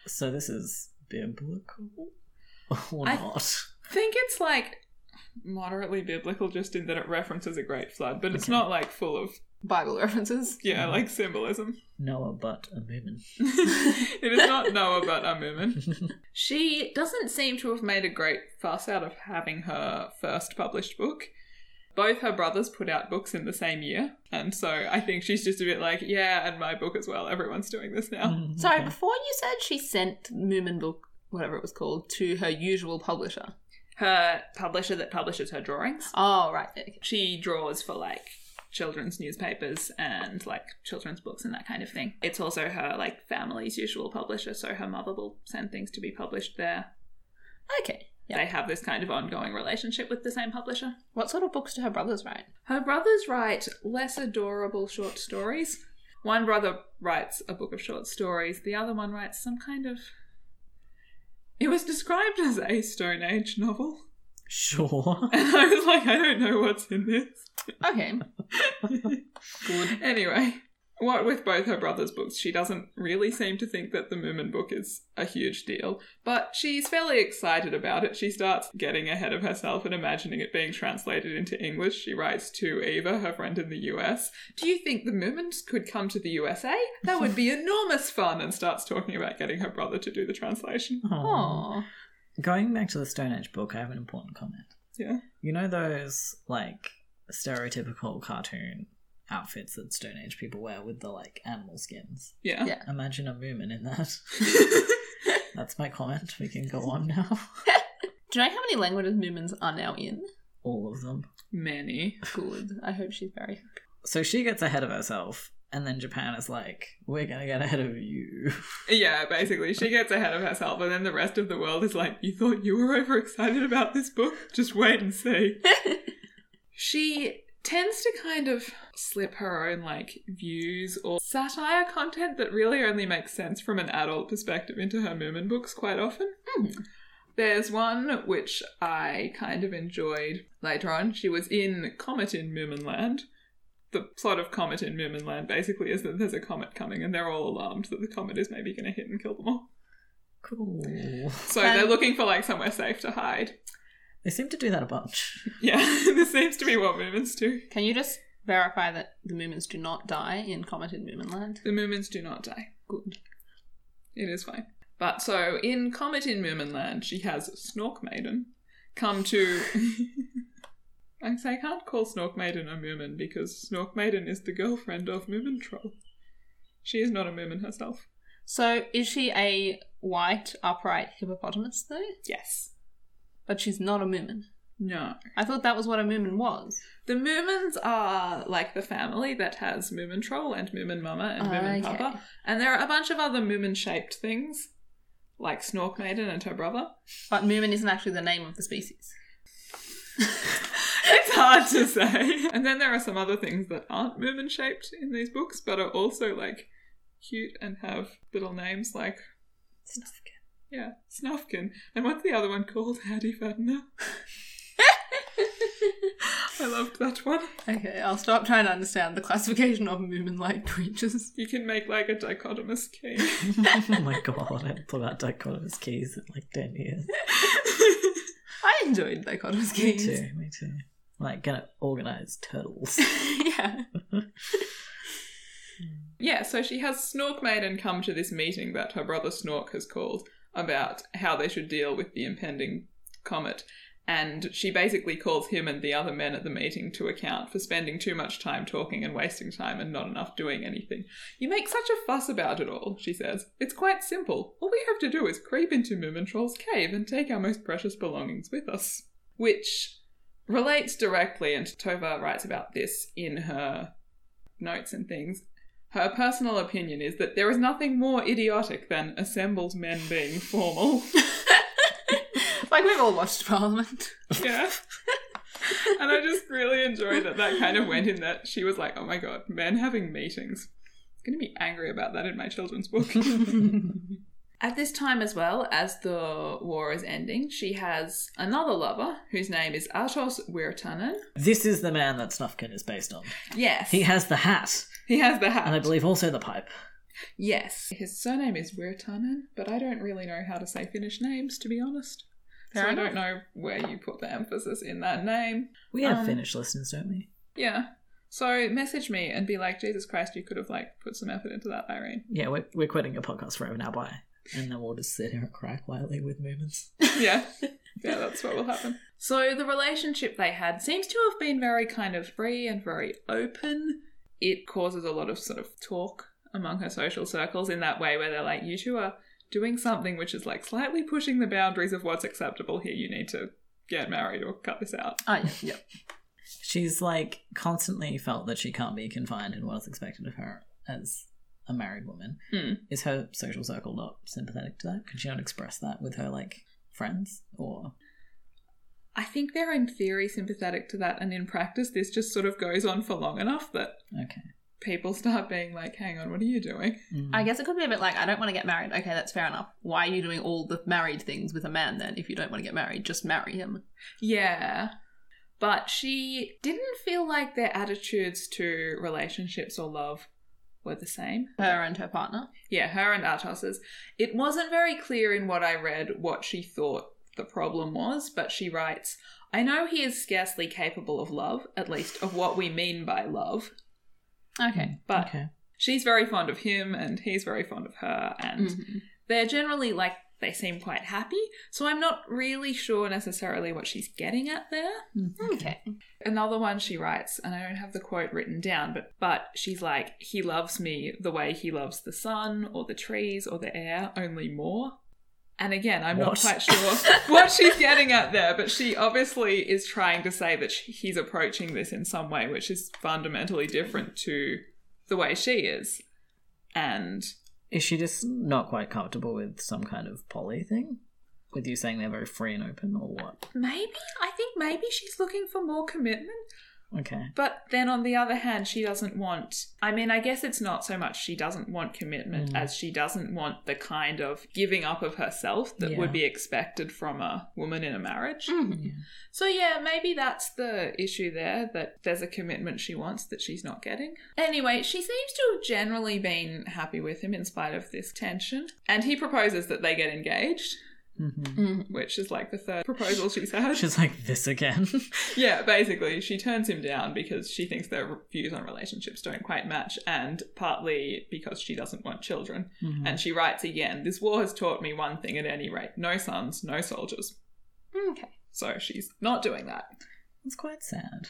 so this is biblical? Or I- not? I think it's like moderately biblical just in that it references a great flood, but it's Okay. not like full of, Bible references. yeah, like symbolism. Noah but a Moomin. it is not Noah, but a Moomin. She doesn't seem to have made a great fuss out of having her first published book. Both her brothers put out books in the same year, and so I think she's just a bit like, yeah, and my book as well. Everyone's doing this now. Mm, Sorry, before you said she sent Moomin book, whatever it was called, to her usual publisher. Her publisher that publishes her drawings. Oh, right. okay. She draws for like children's newspapers and like children's books and that kind of thing. It's also her like family's usual publisher, so her mother will send things to be published there. Okay. Yeah. They have this kind of ongoing relationship with the same publisher. What sort of books do her brothers write? Her brothers write less adorable short stories. One brother writes a book of short stories, the other one writes some kind of. It was described as a Stone Age novel. Sure. And I was like, I don't know what's in this. Okay. Good. Anyway, what with both her brothers' books, she doesn't really seem to think that the Moomin book is a huge deal, but she's fairly excited about it. She starts getting ahead of herself and imagining it being translated into English. She writes to Eva, her friend in the US, Do you think the Moomins could come to the USA? That would be enormous fun, and starts talking about getting her brother to do the translation. Aw. Aww. Going back to the Stone Age book, I have an important comment. Yeah. You know those like stereotypical cartoon outfits that Stone Age people wear with the like animal skins? Yeah. Yeah. Imagine a Moomin in that. That's my comment. We can go on now. Do you know how many languages Moomins are now in? All of them. Many. Good. I hope she's very happy. So she gets ahead of herself, and then Japan is like, "We're gonna get ahead of you." Yeah, basically, she gets ahead of herself, and then the rest of the world is like, You thought you were overexcited about this book? Just wait and see. she tends to kind of slip her own, like, views or satire content that really only makes sense from an adult perspective into her Moomin books quite often. Hmm. There's one which I kind of enjoyed later on. She was in Comet in Moominland. The plot of Comet in Moominland basically is that there's a comet coming and they're all alarmed that the comet is maybe going to hit and kill them all. Cool. So Um, they're looking for like somewhere safe to hide. They seem to do that a bunch. Yeah, this seems to be what Moomins do. Can you just verify that the Moomins do not die in Comet in Moominland? The Moomins do not die. Good. It is fine. But so in Comet in Moominland, she has Snork Maiden come to. I say I can't call Snork Maiden a Moomin because Snork Maiden is the girlfriend of Moomin Troll. She is not a Moomin herself. So is she a white upright hippopotamus though? Yes. But she's not a Moomin. No. I thought that was what a Moomin was. The Moomins are like the family that has Moomin Troll and Moomin Mama and Moomin Okay. Papa. And there are a bunch of other Moomin shaped things, like Snork Maiden and her brother. But Moomin isn't actually the name of the species. it's hard to say. And then there are some other things that aren't Moomin shaped in these books, but are also like cute and have little names like, Snufkin. yeah, Snufkin. And what's the other one called? Hattie. I loved that one. Okay, I'll stop trying to understand the classification of Moomin-like creatures. You can make like a dichotomous key. oh my god, I haven't thought about dichotomous keys in like 10 years. I enjoyed Dichotomous Me Keys. too, me too. Like, gonna organize turtles. yeah. yeah, yeah, so she has Snork Maiden come to this meeting that her brother Snork has called about how they should deal with the impending comet. And she basically calls him and the other men at the meeting to account for spending too much time talking and wasting time and not enough doing anything. You make such a fuss about it all, she says. It's quite simple. All we have to do is creep into Moomintroll's cave and take our most precious belongings with us. Which relates directly, and Tova writes about this in her notes and things. Her personal opinion is that there is nothing more idiotic than assembled men being formal. like we've all watched Parliament. yeah. And I just really enjoyed that that kind of went in that she was like, oh my god, men having meetings. I'm going to be angry about that in my children's book. At this time, as well as the war is ending, she has another lover whose name is Atos Wirtanen. This is the man that Snufkin is based on. Yes, He has the hat, he has the hat. and I believe also the pipe. Yes, his surname is Wirtanen, but I don't really know how to say Finnish names, to be honest. So I don't know where you put the emphasis in that name. We have Um, Finnish listeners, don't we? Yeah. So message me and be like, Jesus Christ, you could have like put some effort into that, Irene. Yeah, we're, we're quitting a podcast forever now. Bye. And then we'll just sit here and cry quietly with Moomins. yeah. Yeah, that's what will happen. So the relationship they had seems to have been very kind of free and very open. It causes a lot of sort of talk among her social circles in that way where they're like, you two are doing something which is like slightly pushing the boundaries of what's acceptable here. You need to get married or cut this out. Oh yeah, yeah. She's like constantly felt that she can't be confined in what is expected of her as a married woman. Hmm. Is her social circle not sympathetic to that? Could she not express that with her like friends or I think they're in theory sympathetic to that, and in practice, this just sort of goes on for long enough that okay? People start being like, hang on, what are you doing? Mm. I guess it could be a bit like I don't want to get married. Okay, that's fair enough. Why are you doing all the married things with a man then? If you don't want to get married, just marry him. Yeah. But she didn't feel like their attitudes to relationships or love were the same. Her and her partner. Yeah, her and Atos's. It wasn't very clear in what I read what she thought the problem was, but she writes I know he is scarcely capable of love, at least of what we mean by love, Okay. but okay. she's very fond of him and he's very fond of her, and Mhm. they're generally like they seem quite happy. So I'm not really sure necessarily what she's getting at there. Okay. Another one she writes, and I don't have the quote written down, but but she's like, he loves me the way he loves the sun or the trees or the air, only more. And again, I'm not quite sure what she's getting at there, but she obviously is trying to say that she, he's approaching this in some way which is fundamentally different to the way she is. And Is she just not quite comfortable with some kind of poly thing? With you saying they're very free and open, or what? maybe, I think maybe she's looking for more commitment. Okay. But then on the other hand, she doesn't want. I mean, I guess it's not so much she doesn't want commitment Mm. as she doesn't want the kind of giving up of herself that Yeah. would be expected from a woman in a marriage. Mhm. Yeah. So, yeah, maybe that's the issue there that there's a commitment she wants that she's not getting. Anyway, she seems to have generally been happy with him in spite of this tension. And he proposes that they get engaged, hmm Mhm. which is like the third proposal she's had. She's like this again. Yeah, basically, she turns him down because she thinks their views on relationships don't quite match, and partly because she doesn't want children. Mhm. And she writes again This war has taught me one thing at any rate no sons, no soldiers. Okay. So she's not doing that. It's quite sad.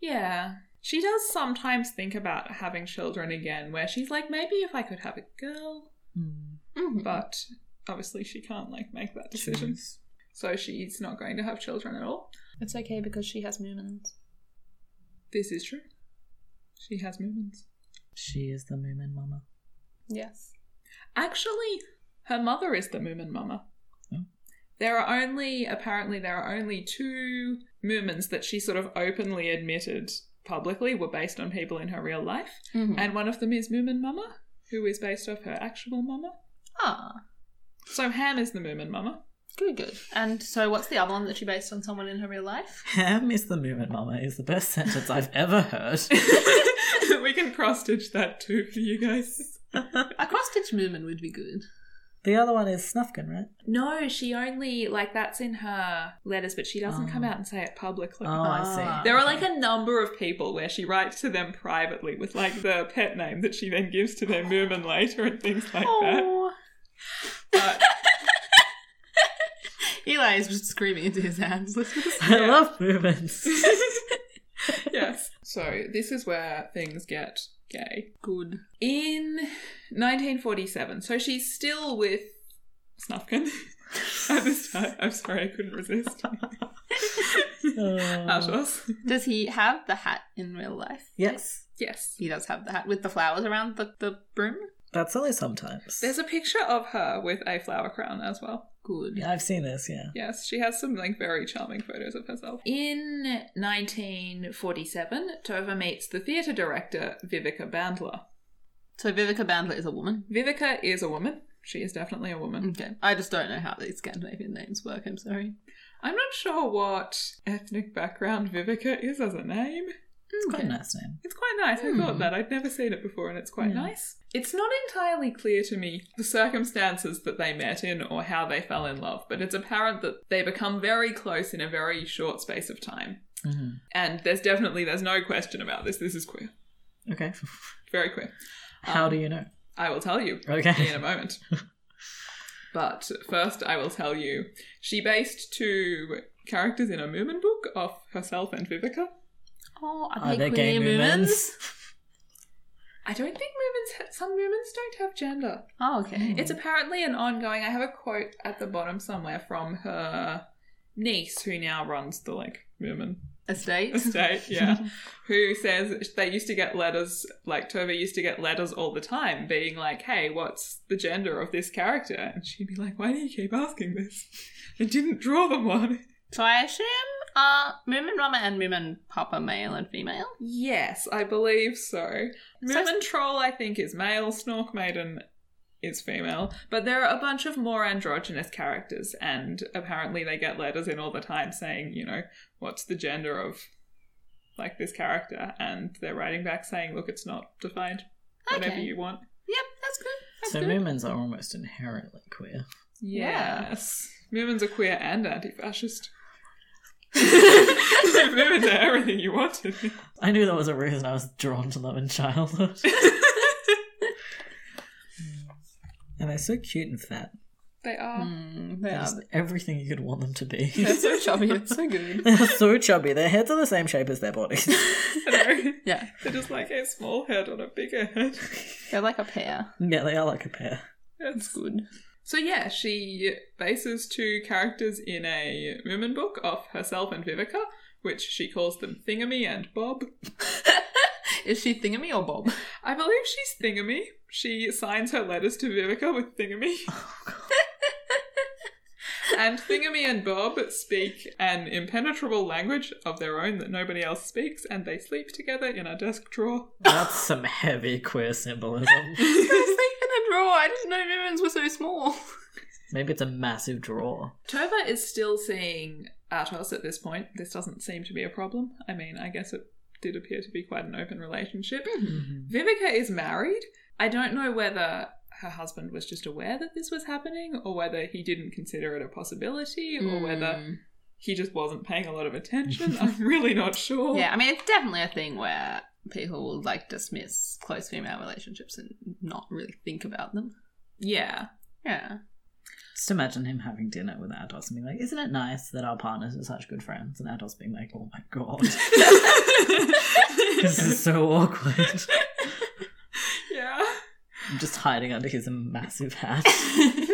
Yeah. She does sometimes think about having children again, where she's like, maybe if I could have a girl, Mm. Mhm. but obviously she can't like make that decision. Jeez. So she's not going to have children at all. It's okay because she has moomins. This is true. She has Moomins. She is the Moomin Mama. Yes. Actually, her mother is the Moomin Mama. Oh. There are only, apparently, there are only two Moomins that she sort of openly admitted publicly were based on people in her real life. Mhm. And one of them is Moomin Mama, who is based off her actual mama. ah, So Ham is the Moomin Mama. good, good. And so, what's the other one that she based on someone in her real life? Ham is the Moomin Mama is the best sentence I've ever heard. we can cross stitch that too for you guys. A cross stitch moomin would be good. The other one is Snufkin, right? No, she only like that's in her letters, but she doesn't come Oh. out and say it publicly. Oh, I Ah. see. There are like a number of people where she writes to them privately with like the pet name that she then gives to their moomin later and things like that. But Eli is just screaming into his hands. I Yeah. love Moomins. yes. So this is where things get gay. Good. In 1947, so she's still with Snufkin at this time. I'm sorry, I couldn't resist. Uh, Atos. Does he have the hat in real life? yes, Yes. He does have the hat with the flowers around the, the brim. That's only sometimes. There's a picture of her with a flower crown as well. Good. Yeah, I've seen this, yeah. Yes, she has some like very charming photos of herself. In 1947, Tova meets the theatre director Vivica Bandler. So Vivica Bandler is a woman. Vivica is a woman. She is definitely a woman. Okay. I just don't know how these Scandinavian names work. I'm sorry. I'm not sure what ethnic background Vivica is as a name. It's quite a nice name. It's quite nice. I Hmm. thought that. I'd never seen it before and it's quite Yeah. nice. It's not entirely clear to me the circumstances that they met in or how they fell in love, but it's apparent that they become very close in a very short space of time. hmm And there's definitely there's no question about this. This is queer. Okay. Very queer. How Um, do you know? I will tell you Okay. in a moment. but first, I will tell you she based two characters in a Moomin book off herself and Vivica. Oh, are, Are they queer Moomins? movements? I don't think Moomins. Ha- some Moomins don't have gender. Oh, okay. It's apparently an ongoing. I have a quote at the bottom somewhere from her niece, who now runs the like Moomin Estate. estate. Yeah, who says they used to get letters. Like Tova used to get letters all the time, being like, "Hey, what's the gender of this character?" And she'd be like, "Why do you keep asking this? I didn't draw them one." So I assume are Moomin Mama and Moomin Papa male and female? Yes, I believe so. So- Moomin Troll, I think, is male. Snork Maiden is female. But there are a bunch of more androgynous characters, and apparently they get letters in all the time saying, you know, what's the gender of like this character, and they're writing back saying, look, it's not defined. Whatever you want. Yep, that's good. That's So good. Moomins are almost inherently queer. Yeah. Yes. Moomins are queer and Moomins are everything you wanted. I knew that was a reason I was drawn to them in childhood. and they're so cute and fat. They are. Mm, they They're are. just everything you could want them to be. They're so chubby. It's so good. They're so chubby. Their heads are the same shape as their bodies. Yeah, They're just like a small head on a bigger head. they're like a pair. yeah, they are like a pair. That's Good. So yeah, she bases two characters in a Moomin book off herself and Vivica, which she calls them Thingamy and Bob. Is she Thingamy or Bob? I believe she's Thingamy. She signs her letters to Vivica with Thingamy. Oh, and Thingamy and Bob speak an impenetrable language of their own that nobody else speaks, and they sleep together in a desk drawer. That's some heavy queer symbolism. I was thinking a drawer. I didn't know Moomins were so small. Maybe it's a massive drawer. Tova is still seeing Atos at this point. This doesn't seem to be a problem. I mean, I guess it did appear to be quite an open relationship. Vivica is married. I don't know whether her husband was just aware that this was happening or whether he didn't consider it a possibility or whether Mm. he just wasn't paying a lot of attention. I'm really not sure. Yeah, I mean, it's definitely a thing where people will like dismiss close female relationships and not really think about them. Yeah. Yeah. Just imagine him having dinner with Atos and being like, Isn't it nice that our partners are such good friends? And Atos being like, Oh my god, this is so awkward. yeah. I'm just hiding under his massive hat.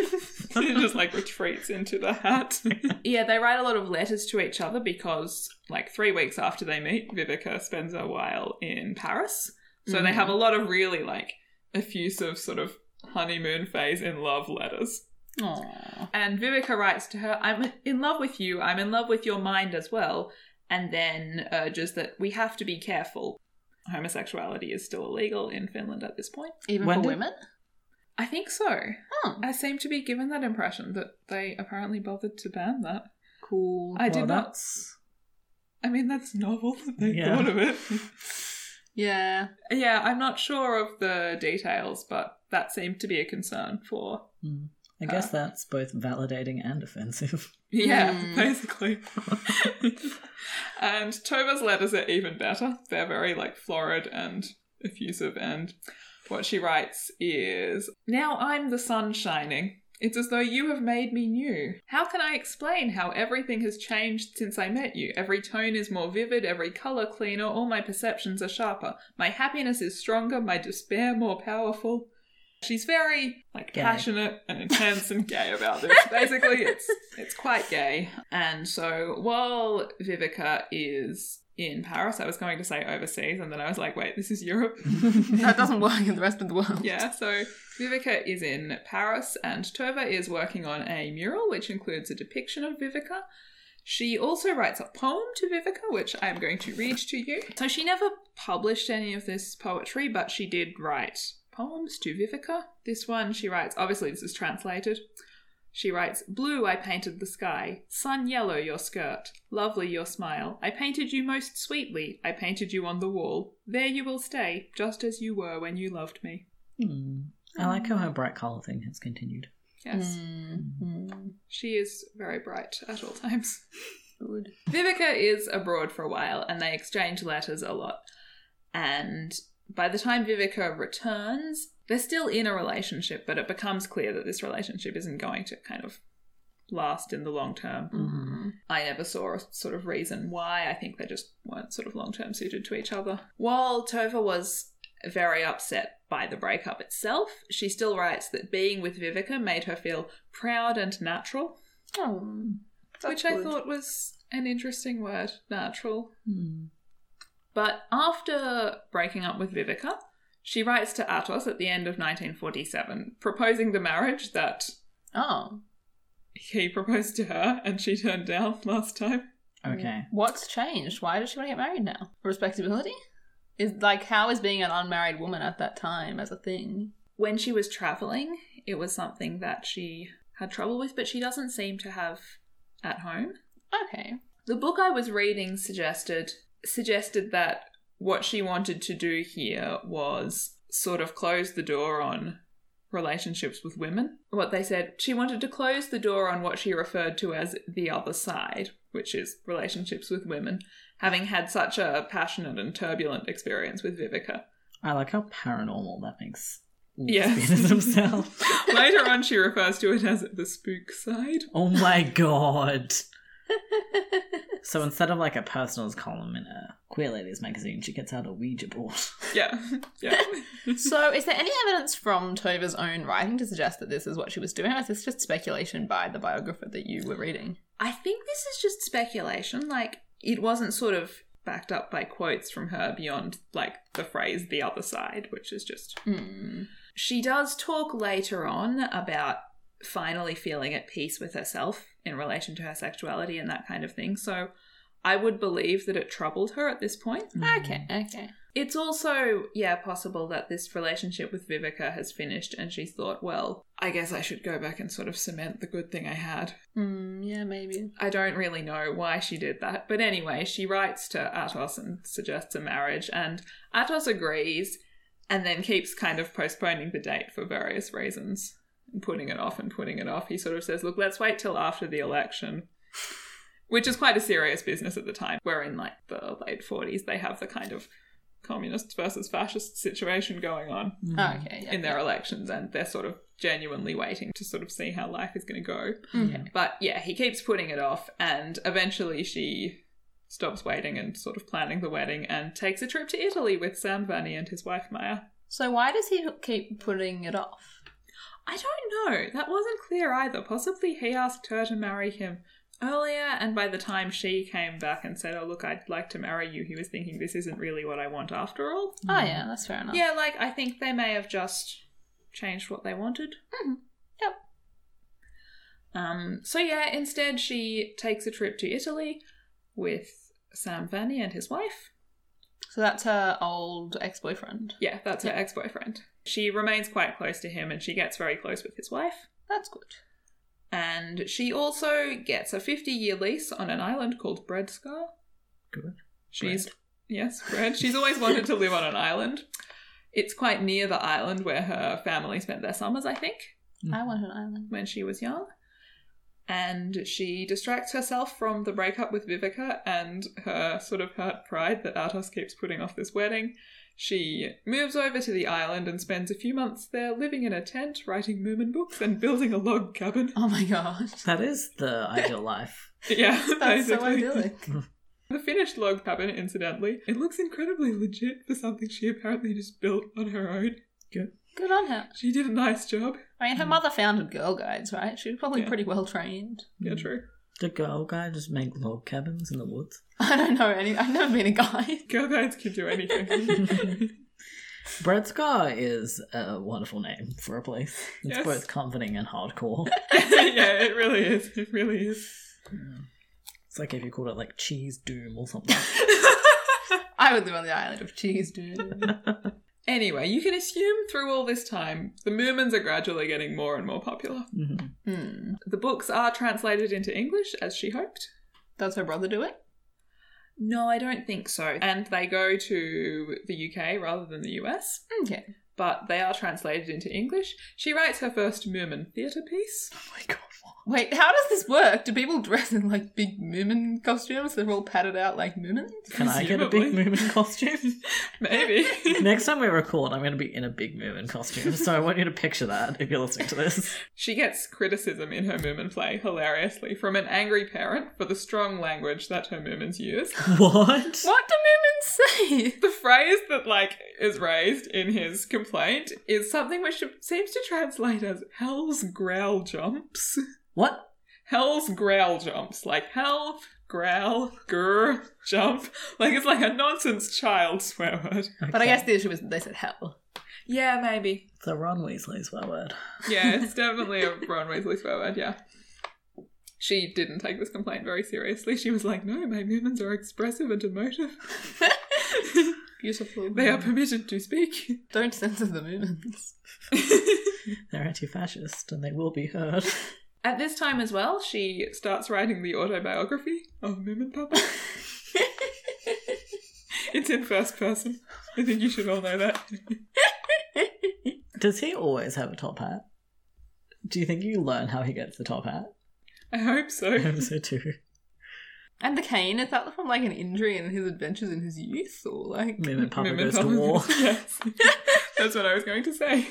he just like retreats into the hat. yeah, they write a lot of letters to each other because, like, three weeks after they meet, Vivica spends a while in Paris. So they have a mm-hmm. lot of really, like, effusive sort of honeymoon phase in love letters. Aww. And Vivica writes to her, I'm in love with you, I'm in love with your mind as well, and then urges that we have to be careful. Homosexuality is still illegal in Finland at this point. Even When for did- women? I think so. Oh, I seem to be given that impression that they apparently bothered to ban that. cool. I did Well, not. that's- I mean, that's novel that they Yeah. thought of it. Yeah. yeah, I'm not sure of the details, but that seemed to be a concern for Hmm. I guess that's both validating and offensive. Yeah, Mm. basically. and Tova's letters are even better. They're very like florid and effusive, and what she writes is Now I'm the sun shining. It's as though you have made me new. How can I explain how everything has changed since I met you? Every tone is more vivid, every colour cleaner, all my perceptions are sharper. My happiness is stronger, my despair more powerful. She's very like Gay. passionate and intense and gay about this. Basically, it's it's quite gay. And so while Vivica is in Paris, I was going to say overseas, and then I was like, wait, this is Europe. That doesn't work in the rest of the world. yeah, so Vivica is in Paris, and Tova is working on a mural which includes a depiction of Vivica. She also writes a poem to Vivica, which I am going to read to you. So she never published any of this poetry, but she did write poems to Vivica. This one she writes, obviously, this is translated. She writes, Blue, I painted the sky. Sun yellow, your skirt. Lovely, your smile. I painted you most sweetly. I painted you on the wall. There you will stay, just as you were when you loved me. Hmm. I like how her bright colour thing has continued. Yes. Mm, She is very bright at all times. good. Vivica is abroad for a while and they exchange letters a lot. And by the time Vivica returns, they're still in a relationship, but it becomes clear that this relationship isn't going to kind of last in the long term. Mm. I never saw a sort of reason why. I think they just weren't sort of long term suited to each other. While Tova was very upset by the breakup itself, she still writes that being with Vivica made her feel proud and natural, Oh, which I good. thought was an interesting word, natural. Hmm. But after breaking up with Vivica, she writes to Atos at the end of 1947, proposing the marriage that Oh, he proposed to her and she turned down last time. Okay. what's changed? Why does she want to get married now? Respectability? Is like how is being an unmarried woman at that time as a thing? When she was traveling, it was something that she had trouble with, but she doesn't seem to have at home. Okay. The book I was reading suggested suggested that what she wanted to do here was sort of close the door on relationships with women. What they said, she wanted to close the door on what she referred to as the other side, which is relationships with women, having had such a passionate and turbulent experience with Vivica. I like how paranormal that makes Yes. Later on, she refers to it as the spook side. oh my god. So instead of like a personals column in a Queer Ladies magazine, she gets out a Ouija board. Yeah, yeah. so, is there any evidence from Tova's own writing to suggest that this is what she was doing, or is this just speculation by the biographer that you were reading? I think this is just speculation. Like, it wasn't sort of backed up by quotes from her beyond, like, the phrase the other side, which is just. Hmm. She does talk later on about finally feeling at peace with herself in relation to her sexuality and that kind of thing. So I would believe that it troubled her at this point. Okay, okay. It's also, yeah, possible that this relationship with Vivica has finished and she thought, well, I guess I should go back and sort of cement the good thing I had. Hmm, yeah, maybe. I don't really know why she did that. But anyway, she writes to Atos and suggests a marriage, and Atos agrees and then keeps kind of postponing the date for various reasons and putting it off and putting it off. He sort of says, look, let's wait till after the election. Which is quite a serious business at the time. Where in like the late 40s, they have the kind of communist versus fascist situation going on mm. Oh, okay, yeah. in their elections, and they're sort of genuinely waiting to sort of see how life is going to go. Mm-hmm. Okay. But yeah, he keeps putting it off, and eventually she stops waiting and sort of planning the wedding and takes a trip to Italy with Sam Vanni and his wife Maya. So, why does he keep putting it off? I don't know. That wasn't clear either. Possibly he asked her to marry him earlier, and by the time she came back and said, Oh, look, I'd like to marry you, he was thinking, This isn't really what I want after all. Oh, yeah, that's fair enough. Yeah, like, I think they may have just changed what they wanted. Mhm. Yep. Um, so yeah, instead she takes a trip to Italy with Sam Vanni and his wife. So, that's her old ex boyfriend. Yeah, that's her ex-boyfriend. She remains quite close to him and she gets very close with his wife. That's good. And she also gets a 50-year lease on an island called Bredskär. Good. She's yes, Bread. She's always wanted to live on an island. It's quite near the island where her family spent their summers, I think. Mm-hmm. I want an island. when she was young. And she distracts herself from the breakup with Vivica and her sort of hurt pride that Atos keeps putting off this wedding. She moves over to the island and spends a few months there living in a tent, writing Moomin books, and building a log cabin. Oh my god. That is the ideal life. Yeah, That's so basically. idyllic. The finished log cabin, incidentally, it looks incredibly legit for something she apparently just built on her own. Good on her. She did a nice job. I mean, her mother founded Girl Guides, right? She was probably Yeah. pretty well trained. Yeah, true. The girl guy just make log cabins in the woods. I don't know any. I've never been a guide. Girl guides can do anything. Bredskär is a wonderful name for a place. It's Yes. both comforting and hardcore. yeah, it really is. It really is. It's like if you called it like Cheese Doom or something. I would live on the island of cheese, dude. Anyway, you can assume through all this time, the Moomins are gradually getting more and more popular. Mhm. hmm. The books are translated into English, as she hoped. Does her brother do it? No, I don't think so. And they go to the UK rather than the US, Okay. but they are translated into English. She writes her first Moomin theatre piece. Oh my god. Wait, how does this work? Do people dress in like big Moomin costumes? They're all padded out like Moomins? Can I get a big Presumably. Moomin costume? Maybe. Next time we record, I'm going to be in a big Moomin costume. So I want you to picture that if you're listening to this. She gets criticism in her Moomin play, hilariously, from an angry parent for the strong language that her Moomins use. What? What do Moomins say? The phrase that, like, is raised in his complaint is something which seems to translate as hell's growl jumps. What? Hell's growl jumps. Like, hell, growl, grr, jump. Like, it's like a nonsense child swear word. But I guess the issue is that they said hell. Yeah, maybe. It's a Ron Weasley swear word. Yeah, it's definitely a Ron Weasley swear word, yeah. She didn't take this complaint very seriously. She was like, no, my Moomins are expressive and emotive. Beautiful. they are permitted to speak. Don't censor the Moomins. They're anti fascist and they will be heard. At this time as well, she starts writing the autobiography of Moomin Papa. it's in first person. I think you should all know that. Does he always have a top hat? Do you think you learn how he gets the top hat? I hope so. I hope so too. And the cane, is that from like an injury in his adventures in his youth? Or like. Moomin Papa Moomin goes to Papa- war. yes. That's what I was going to say.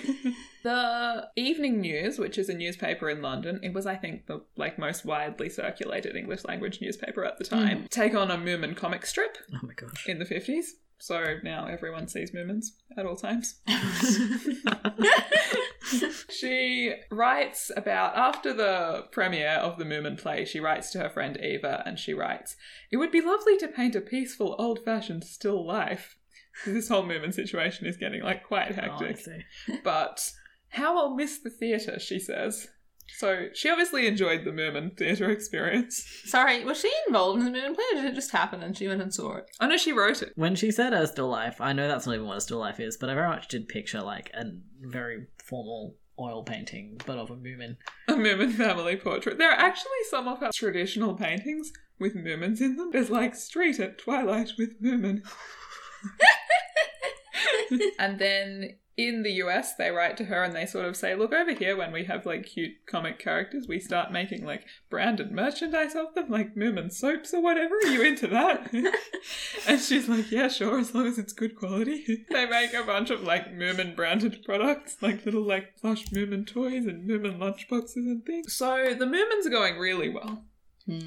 The Evening News, which is a newspaper in London, it was, I think, the like most widely circulated English language newspaper at the hmm. time. Take on a Moomin comic strip Oh my gosh. in the fifties. So now everyone sees Moomins at all times. She writes about after the premiere of the Moomin play, she writes to her friend Eva and she writes, It would be lovely to paint a peaceful, old fashioned still life. This whole Moomin situation is getting like quite Oh, hectic. see. but how I'll miss the theatre, she says. So she obviously enjoyed the Moomin theatre experience. Sorry, was she involved in the Moomin play or did it just happen and she went and saw it? I know she wrote it. When she said a still life, I know that's not even what a still life is, but I very much did picture like a very formal oil painting, but of a Moomin. A Moomin family portrait. There are actually some of her traditional paintings with Moomins in them. There's like Street at Twilight with Moomin. and then in the US, they write to her and they sort of say, Look over here, when we have like cute comic characters, we start making like branded merchandise of them, like Moomin soaps or whatever. Are you into that? and she's like, Yeah, sure, as long as it's good quality. they make a bunch of like Moomin branded products, like little like plush Moomin toys and Moomin lunchboxes and things. So the Moomins are going really well.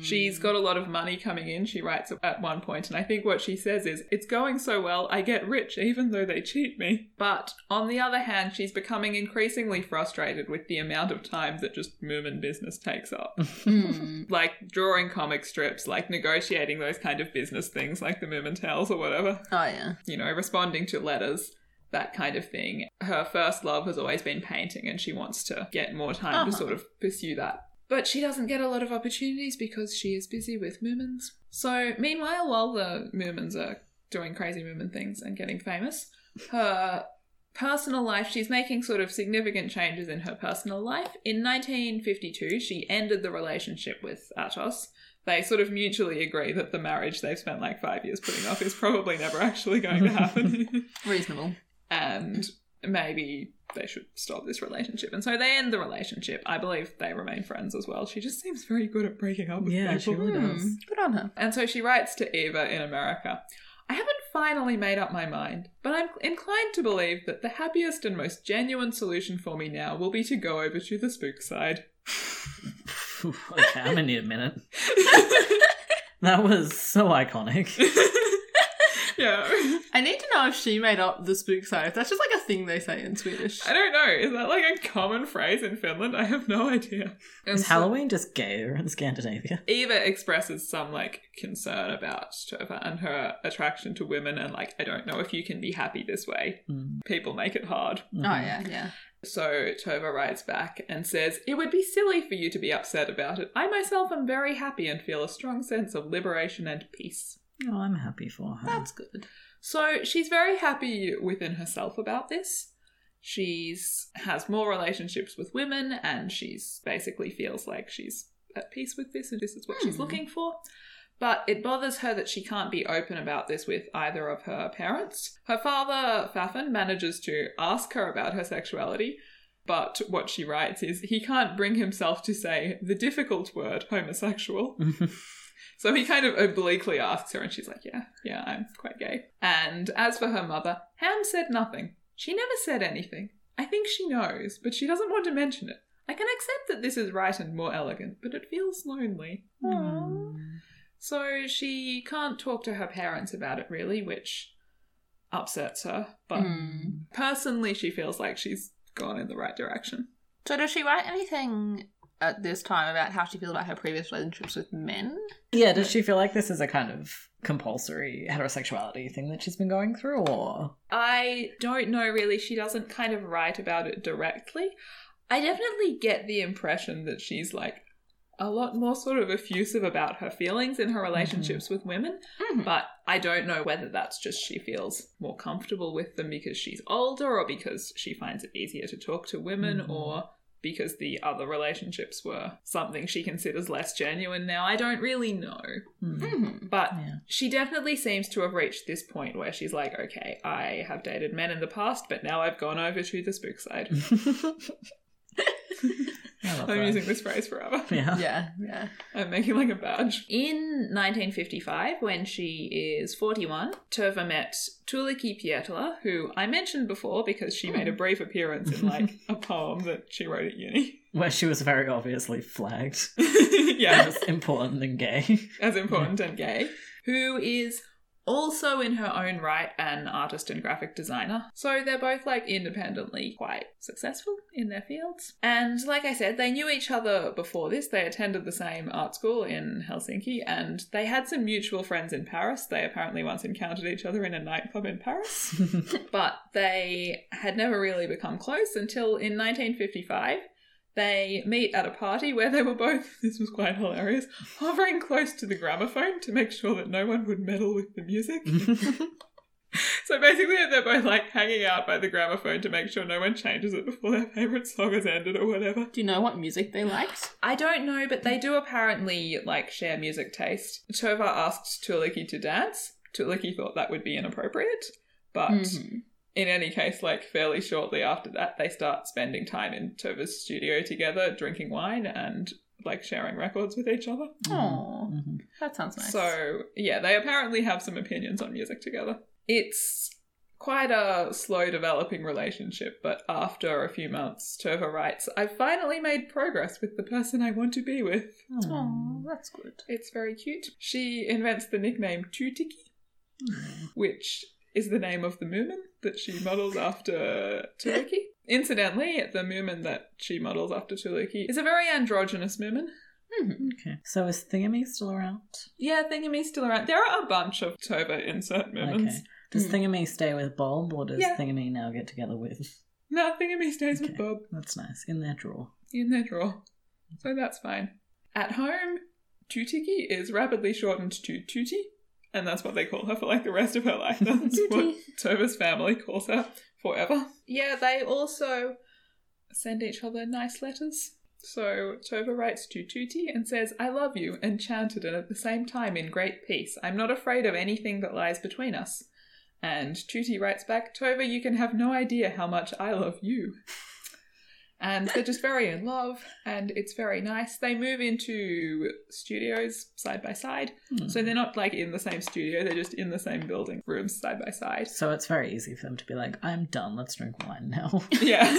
She's got a lot of money coming in, she writes at one point, and I think what she says is, It's going so well, I get rich even though they cheat me. But on the other hand, she's becoming increasingly frustrated with the amount of time that just Moomin business takes up. Hmm. like drawing comic strips, like negotiating those kind of business things like the Moomin Tales or whatever, Oh, yeah. you know, responding to letters. That kind of thing. Her first love has always been painting, and she wants to get more time to Uh-huh. sort of pursue that. But she doesn't get a lot of opportunities because she is busy with Moomins. So, meanwhile, while the Moomins are doing crazy Moomin things and getting famous, her personal life, she's making sort of significant changes in her personal life. In 1952, she ended the relationship with Atos. They sort of mutually agree that the marriage they've spent like five years putting off is probably never actually going to happen. Reasonable. and maybe they should stop this relationship. And so they end the relationship. I believe they remain friends as well. She just seems very good at breaking up with Yeah, she people. really does. Hmm, good on her. And so she writes to Eva in America. I haven't finally made up my mind, but I'm inclined to believe that the happiest and most genuine solution for me now will be to go over to the spook side. okay, I'm gonna need a minute. That was so iconic. yeah. I need to know if she made up the spook side. If that's just like a thing they say in Swedish. I don't know. Is that like a common phrase in Finland? I have no idea. And Is so Halloween just gayer in Scandinavia? Eva expresses some like concern about Tova and her attraction to women, and like, I don't know if you can be happy this way. Mm. People make it hard. Oh yeah, yeah. So Tova writes back and says, It would be silly for you to be upset about it. I myself am very happy and feel a strong sense of liberation and peace. Oh, I'm happy for her. That's good. So she's very happy within herself about this. She's has more relationships with women and she's basically feels like she's at peace with this and this is what she's Hmm. looking for. But it bothers her that she can't be open about this with either of her parents. Her father, Faffan, manages to ask her about her sexuality, but what she writes is he can't bring himself to say the difficult word homosexual. So he kind of obliquely asks her, and she's like, Yeah, yeah, I'm quite gay. And as for her mother, Ham said nothing. She never said anything. I think she knows, but she doesn't want to mention it. I can accept that this is right and more elegant, but it feels lonely. Mm. So she can't talk to her parents about it really, which upsets her. But Hmm. personally, she feels like she's gone in the right direction. So does she write anything at this time about how she feels about her previous relationships with men? Yeah, does she feel like this is a kind of compulsory heterosexuality thing that she's been going through, or I don't know really. She doesn't kind of write about it directly. I definitely get the impression that she's like a lot more sort of effusive about her feelings in her relationships with women, Mhm. but I don't know whether that's just she feels more comfortable with them because she's older or because she finds it easier to talk to women Mhm. or because the other relationships were something she considers less genuine now. I don't really know. Hmm. Mhm. But yeah? she definitely seems to have reached this point where she's like, okay, I have dated men in the past, but now I've gone over to the spook side. I love I'm that. using this phrase forever. Yeah. Yeah, yeah. I'm making like a badge. In 1955, when she is 41, Tova met Tuulikki Pietilä, who I mentioned before because she made a hmm. brief appearance in like a poem that she wrote at uni. Where she was very obviously flagged yeah, as important and gay. as important and gay, who is also in her own right an artist and graphic designer. So they're both like independently quite successful in their fields. And like I said, they knew each other before this. They attended the same art school in Helsinki and they had some mutual friends in Paris. They apparently once encountered each other in a nightclub in Paris. but they had never really become close until in 1955 they meet at a party where they were both, this was quite hilarious, hovering close to the gramophone to make sure that no one would meddle with the music. so basically, they're both like hanging out by the gramophone to make sure no one changes it before their favourite song has ended or whatever. Do you know what music they liked? I don't know, but they do apparently like share music taste. Tova asked Tuulikki to dance. Tuulikki thought that would be inappropriate, but Mhm. In any case, like fairly shortly after that, they start spending time in Tova's studio together, drinking wine and like sharing records with each other. Aw, Mhm. that sounds nice. So, yeah, they apparently have some opinions on music together. It's quite a slow developing relationship, but after a few months, Tova writes, I've finally made progress with the person I want to be with. Aw, that's good. It's very cute. She invents the nickname Tutiki, which is the name of the Moomin that she models after Tuulikki. Incidentally, the Moomin that she models after Tuulikki is a very androgynous Moomin. Mhm. Okay. So is Thingamy still around? Yeah, Thingamy's still around. There are a bunch of Tova insert Moomins. Okay. Does Hmm. Thingamy stay with Bob, or does Yeah. Thingamy now get together with? No, Thingamy stays with Bob That's nice. In their drawer. in their drawer. So that's fine. At home, Tutiki is rapidly shortened to Tuti, and that's what they call her for like the rest of her life. That's what Tuti. Tova's family calls her forever. Yeah, they also send each other nice letters. So Tova writes to Tuti and says, I love you, enchanted and at the same time in great peace. I'm not afraid of anything that lies between us. And Tutti writes back, Tova, you can have no idea how much I love you. And they're just very in love, and it's very nice. They move into studios side by side. Hmm. So they're not like in the same studio, they're just in the same building, rooms side by side. So it's very easy for them to be like, I'm done, let's drink wine now. Yeah.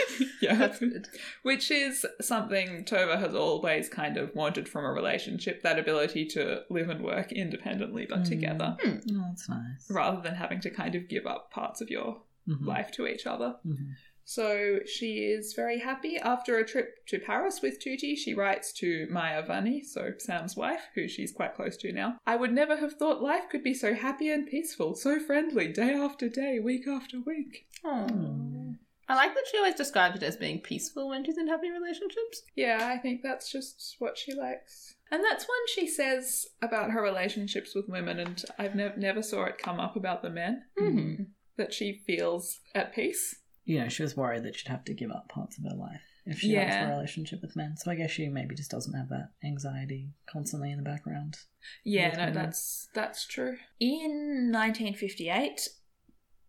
yeah. That's good. Which is something Tova has always kind of wanted from a relationship that ability to live and work independently but Mm. together, oh, that's nice. rather than having to kind of give up parts of your Mhm. life to each other. Mhm. So she is very happy. After a trip to Paris with Tutti, she writes to Maya Vanni, so Sam's wife, who she's quite close to now. I would never have thought life could be so happy and peaceful, so friendly, day after day, week after week. Aw. I like that she always describes it as being peaceful when she's in happy relationships. Yeah, I think that's just what she likes. And that's one she says about her relationships with women, and I've nev- never saw it come up about the men, Mm-hmm. that she feels at peace. You know, she was worried that she'd have to give up parts of her life if she Yeah. a relationship with men. So I guess she maybe just doesn't have that anxiety constantly in the background. Yeah, no, women. that's that's true. In 1958,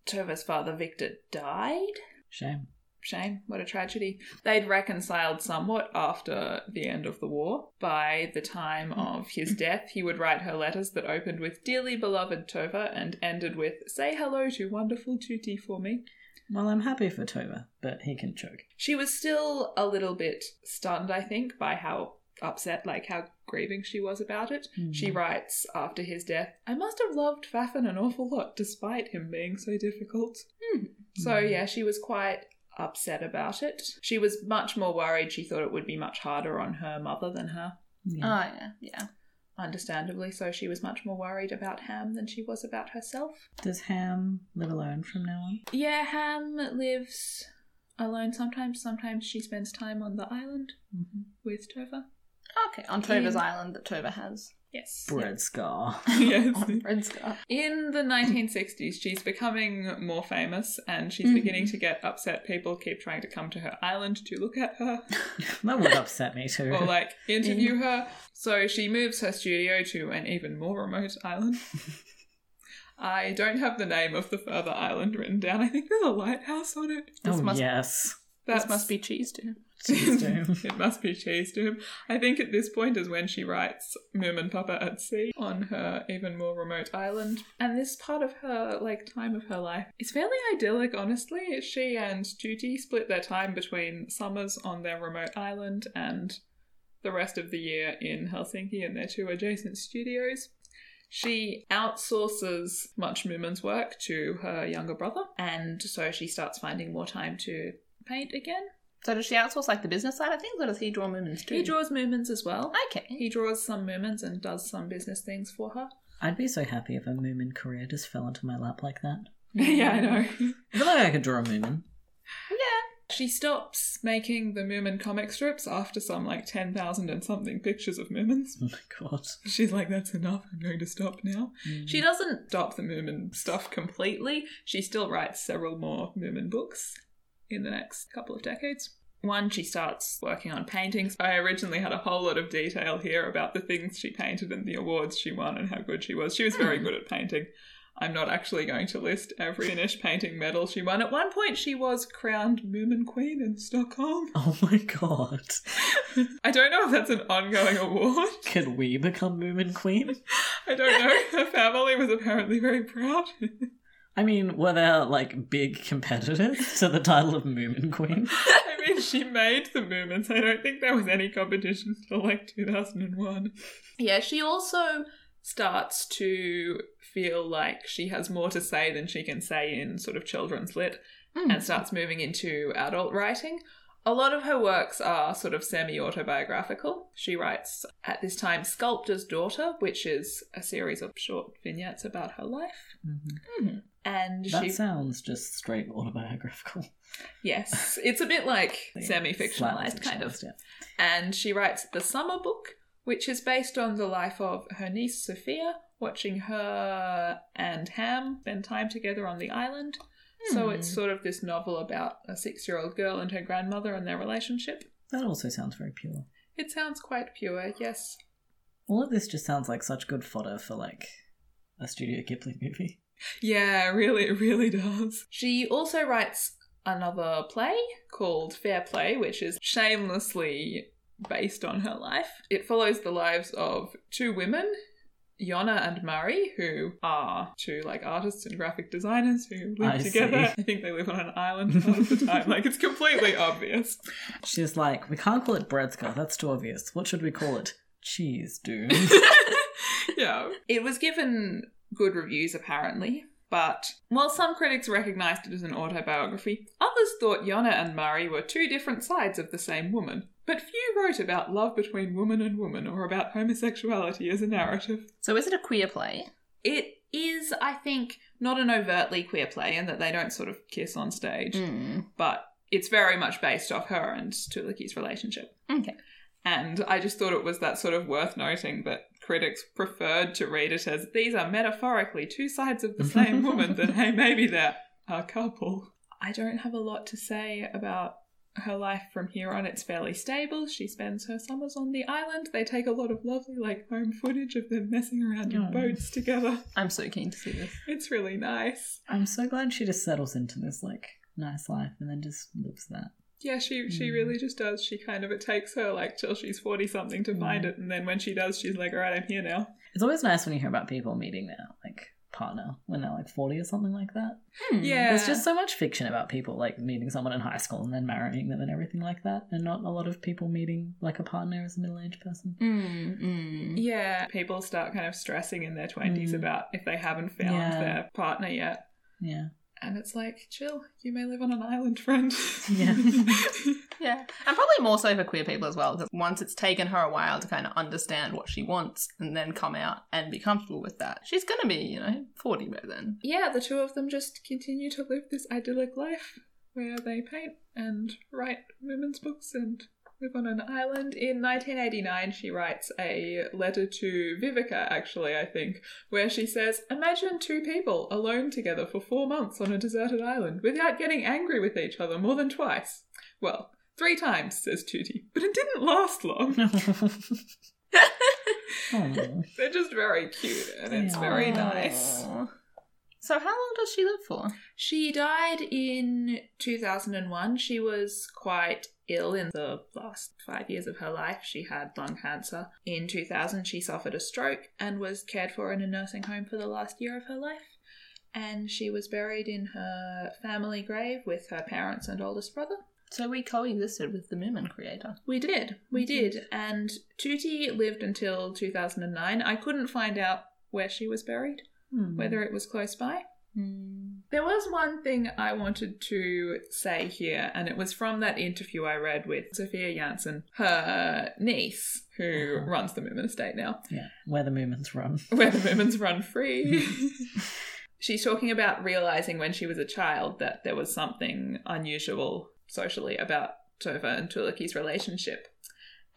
Tova's father Victor died. Shame. Shame, what a tragedy. They'd reconciled somewhat after the end of the war. By the time of his death, he would write her letters that opened with Dearly beloved Tova and ended with Say hello to wonderful Tutti for me. Well, I'm happy for Tova, but he can choke. She was still a little bit stunned, I think, by how upset, like how grieving she was about it. She Hmm. writes after his death, I must have loved Faffan an awful lot despite him being so difficult. Hmm. So, Hmm. yeah, she was quite upset about it. She was much more worried. She thought it would be much harder on her mother than her, Yeah. Oh yeah, yeah. Understandably. So, she was much more worried about Ham than she was about herself. Does Ham live alone from now on? Yeah, Ham lives alone sometimes. Sometimes she spends time on the island Mm-hmm. with Tova. Okay, on Tova's In- island that Tova has. Yes. Bread scar. yes. on Bredskär. In the 1960s, she's becoming more famous and she's Mhm. beginning to get upset. People keep trying to come to her island to look at her that would upset me too. or like interview her. So she moves her studio to an even more remote island. I don't have the name of the further island written down. I think there's a lighthouse on it. This oh must- yes. This must be cheese to him. Cheese to him. it must be cheese to him. I think at this point is when she writes Moominpappa at Sea on her even more remote island. And this part of her like time of her life is fairly idyllic, honestly. She and Tutti split their time between summers on their remote island and the rest of the year in Helsinki in their two adjacent studios. She outsources much Moomin's work to her younger brother, and so she starts finding more time to paint again. So does she outsource like the business side of things, or does he draw Moomins too? He draws Moomins as well. Okay. He draws some Moomins and does some business things for her. I'd be so happy if a Moomin career just fell into my lap like that. yeah, I know. I feel like I could draw a Moomin. Yeah. She stops making the Moomin comic strips after some like 10,000 and something pictures of Moomins. Oh my god. She's like, that's enough, I'm going to stop now. Mm. She doesn't stop the Moomin stuff completely. She still writes several more Moomin books in the next couple of decades. One, she starts working on paintings. I originally had a whole lot of detail here about the things she painted and the awards she won and how good she was. She was very hmm. good at painting. I'm not actually going to list every Inish painting medal she won. At one point, she was crowned Moomin Queen in Stockholm. Oh my god. I don't know if that's an ongoing award. Could we become Moomin Queen? I don't know. Her family was apparently very proud. I mean, were there like big competitors to the title of Moomin Queen? I mean, she made the movements. I don't think there was any competition till like 2001. Yeah, she also starts to feel like she has more to say than she can say in sort of children's lit Mm. and starts moving into adult writing. A lot of her works are sort of semi autobiographical. She writes at this time Sculptor's Daughter, which is a series of short vignettes about her life. Mhm. And That she sounds just straight autobiographical. Yes, it's a bit like semi fictionalized, kind of. yeah. And she writes The Summer Book, which is based on the life of her niece Sophia, watching her and Ham spend time together on the island. So Hmm. it's sort of this novel about a six year old girl and her grandmother and their relationship. That also sounds very pure. It sounds quite pure, yes. All of this just sounds like such good fodder for like a Studio Ghibli movie. Yeah, really, it really does. She also writes another play called Fair Play, which is shamelessly based on her life. It follows the lives of two women. Jonna and Mari, who are two like artists and graphic designers who live I together. see. I think they live on an island a lot of the time. Like it's completely obvious. She's like, we can't call it Bredskär. That's too obvious. What should we call it? Cheese, dude. yeah. It was given good reviews, apparently. But while some critics recognised it as an autobiography, others thought Jonna and Mari were two different sides of the same woman. But few wrote about love between woman and woman or about homosexuality as a narrative. So is it a queer play? It is, I think, not an overtly queer play in that they don't sort of kiss on stage, Mm. but it's very much based off her and Tuulikki's relationship. Okay. And I just thought it was that sort of worth noting that critics preferred to read it as these are metaphorically two sides of the same woman, that hey, maybe they're a couple. I don't have a lot to say about her life from here on. It's fairly stable. She spends her summers on the island. They take a lot of lovely, like, home footage of them messing around in Oh. boats together. I'm so keen to see this. It's really nice. I'm so glad she just settles into this like nice life and then just lives that. Yeah, she she Mm. really just does. She kind of it takes her like till she's forty something to find Mm. it, and then when she does, she's like, "All right, I'm here now." It's always nice when you hear about people meeting their like partner when they're like 40 or something like that. Hmm. Yeah, There's just so much fiction about people like meeting someone in high school and then marrying them and everything like that, and not a lot of people meeting like a partner as a middle aged person. Mm, mm. Yeah, people start kind of stressing in their 20s Mm. about if they haven't found Yeah. their partner yet. Yeah. And it's like, chill, you may live on an island, friend. Yeah. Yeah, and probably more so for queer people as well, because once it's taken her a while to kind of understand what she wants and then come out and be comfortable with that, she's going to be, you know, 40 by then. yeah, the two of them just continue to live this idyllic life where they paint and write women's books and live on an island. In 1989, she writes a letter to Vivica, actually, I think, where she says, Imagine two people alone together for four months on a deserted island without getting angry with each other more than twice. Well, three times, says Tootie, but it didn't last long. They're just very cute and it's very nice. So how long does she live for? She died in 2001. She was quite ill in the last five years of her life. She had lung cancer. In 2000, she suffered a stroke and was cared for in a nursing home for the last year of her life. And she was buried in her family grave with her parents and oldest brother. So we coexisted with the Moomin creator. We did. We Mhm. did. And Tootie lived until 2009. I couldn't find out where she was buried, Hmm. whether it was close by. Mm. There was one thing I wanted to say here, and it was from that interview I read with Sophia Jansson, her niece, who Uh-huh. runs the Moomin estate now, Yeah, where the movements run. where the Moomins run free. She's talking about realizing when she was a child that there was something unusual socially about Tova and Tuulikki's relationship.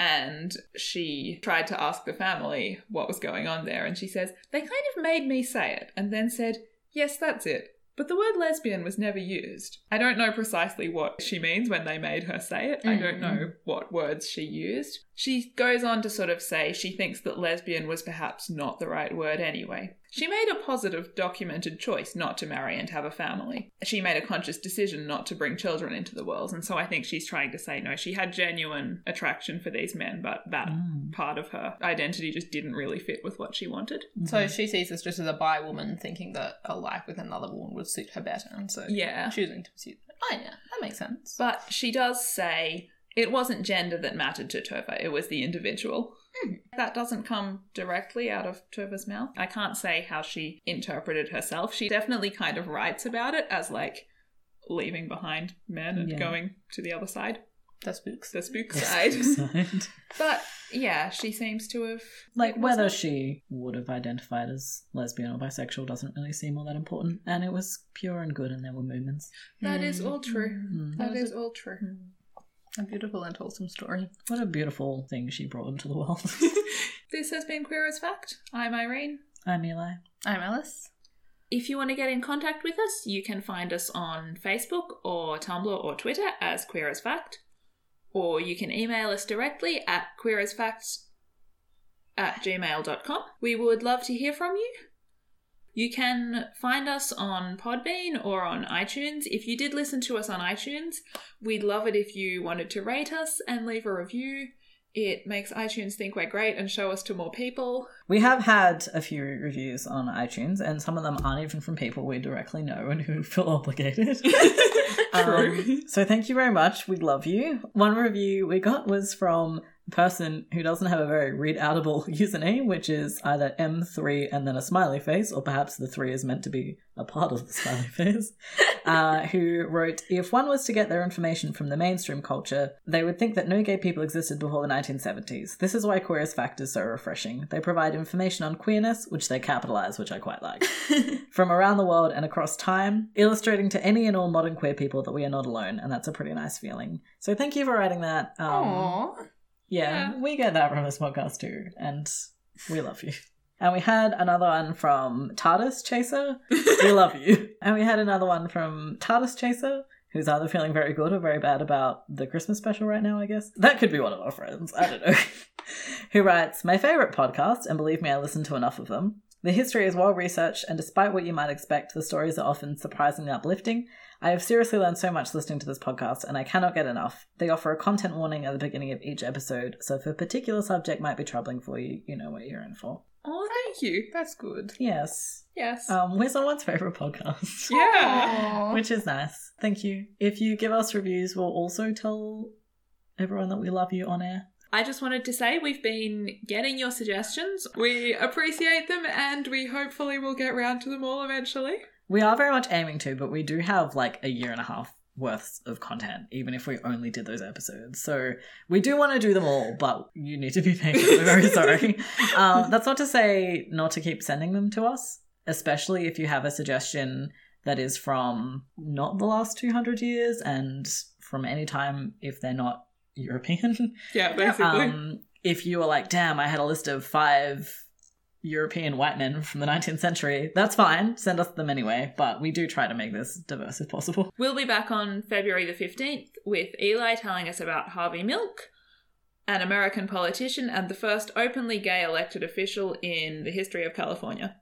And she tried to ask the family what was going on there, and she says, They kind of made me say it, and then said, Yes, that's it. But the word lesbian was never used. I don't know precisely what she means when they made her say it. I don't know mm-hmm. what words she used. She goes on to sort of say she thinks that lesbian was perhaps not the right word anyway. She made a positive, documented choice not to marry and have a family. She made a conscious decision not to bring children into the world, and so I think she's trying to say no, she had genuine attraction for these men, but that Mm. part of her identity just didn't really fit with what she wanted. So she sees this just as a bi woman, thinking that a life with another woman would suit her better, and so Yeah. choosing to pursue that. Oh yeah, that makes sense. But she does say it wasn't gender that mattered to Tova, it was the individual. Hmm. That doesn't come directly out of Tova's mouth. I can't say how she interpreted herself. She definitely kind of writes about it as like leaving behind men and Yeah. going to the other side, the spooks. the spook Yes, side. side. but yeah, she seems to have like whether wasn't- she would have identified as lesbian or bisexual doesn't really seem all that important. And it was pure and good, and there were movements. That is all true. Mm. That was is all true. A beautiful and wholesome story. What a beautiful thing she brought into the world. This has been Queer as Fact. I'm Irene. I'm Eli. I'm Alice. If you want to get in contact with us, you can find us on Facebook or Tumblr or Twitter as Queer as Fact, or you can email us directly at queerasfacts at gmail.com. We would love to hear from you. You can find us on Podbean or on iTunes. If you did listen to us on iTunes, we'd love it if you wanted to rate us and leave a review. It makes iTunes think we're great and show us to more people. We have had a few reviews on iTunes, and some of them aren't even from people we directly know and who feel obligated. Um, so thank you very much. We love you. One review we got was from person who doesn't have a very read outable username, which is either M3 and then a smiley face, or perhaps the three is meant to be a part of the smiley face, uh, who wrote If one was to get their information from the mainstream culture, they would think that no gay people existed before the 1970s. This is why Queer as Fact is so refreshing. They provide information on queerness, which they capitalize, which I quite like, from around the world and across time, illustrating to any and all modern queer people that we are not alone, and that's a pretty nice feeling. So thank you for writing that. Um, Aww. Yeah, Yeah. we get that from this podcast too, and we love you. And we had another one from TARDIS Chaser. We love you. And we had another one from TARDIS Chaser, who's either feeling very good or very bad about the Christmas special right now, I guess. That could be one of our friends. I don't know. Who writes, My favourite podcast, and believe me, I listen to enough of them. The history is well researched, and despite what you might expect, the stories are often surprisingly uplifting. I have seriously learned so much listening to this podcast, and I cannot get enough. They offer a content warning at the beginning of each episode, so if a particular subject might be troubling for you, you know what you're in for. Oh, thank you. That's good. Yes. Yes. Um, we're someone's favourite podcast. yeah. Which is nice. Thank you. If you give us reviews, we'll also tell everyone that we love you on air. I just wanted to say we've been getting your suggestions. We appreciate them and we hopefully will get round to them all eventually. We are very much aiming to, but we do have like a year and a half worth of content, even if we only did those episodes. So we do want to do them all, but you need to be patient. We're very sorry. Um, that's not to say not to keep sending them to us, especially if you have a suggestion that is from not the last 200 years and from any time if they're not European. Yeah, basically. Um, if you were like, damn, I had a list of five European white men from the 19th century, that's fine. Send us them anyway. But we do try to make this diverse if possible. we'll be back on February the 15th with Eli telling us about Harvey Milk, an American politician and the first openly gay elected official in the history of California.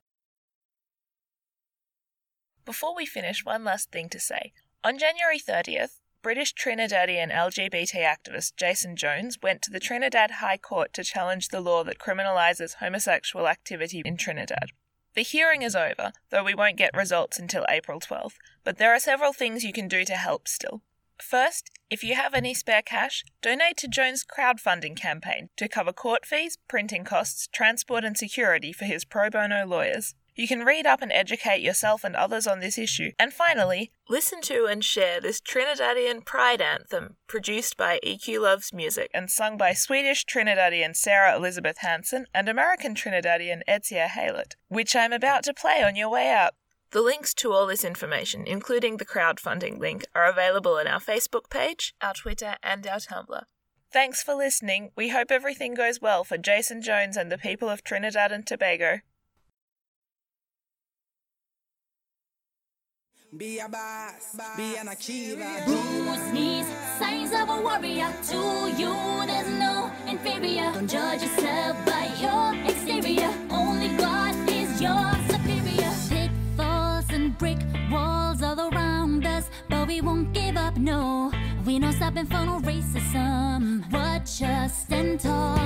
Before we finish, one last thing to say. On January 30th, British Trinidadian LGBT activist Jason Jones went to the Trinidad High Court to challenge the law that criminalises homosexual activity in Trinidad. The hearing is over, though we won't get results until April 12th, but there are several things you can do to help still. First, if you have any spare cash, donate to Jones' crowdfunding campaign to cover court fees, printing costs, transport, and security for his pro bono lawyers. You can read up and educate yourself and others on this issue. And finally, listen to and share this Trinidadian pride anthem produced by EQ Loves Music and sung by Swedish Trinidadian Sarah Elizabeth Hansen and American Trinidadian Etzia Haylett, which I'm about to play on your way out. The links to all this information, including the crowdfunding link, are available on our Facebook page, our Twitter, and our Tumblr. Thanks for listening. We hope everything goes well for Jason Jones and the people of Trinidad and Tobago. Be a boss, be an achiever. Who's needs signs of a warrior to you? There's no inferior. Don't judge yourself by your exterior. Only God is your superior. Pitfalls and brick walls all around us, but we won't give up. No, we don't stop and for no racism. Watch us stand tall.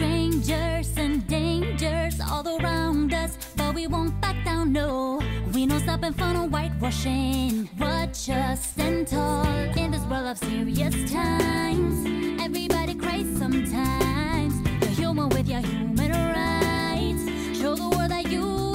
Strangers and dangers all around us, but we won't back down. No, we don't stop and for no whitewashing. Watch us stand tall in this world of serious times. Everybody cries sometimes. You're human with your human rights. Show the world that you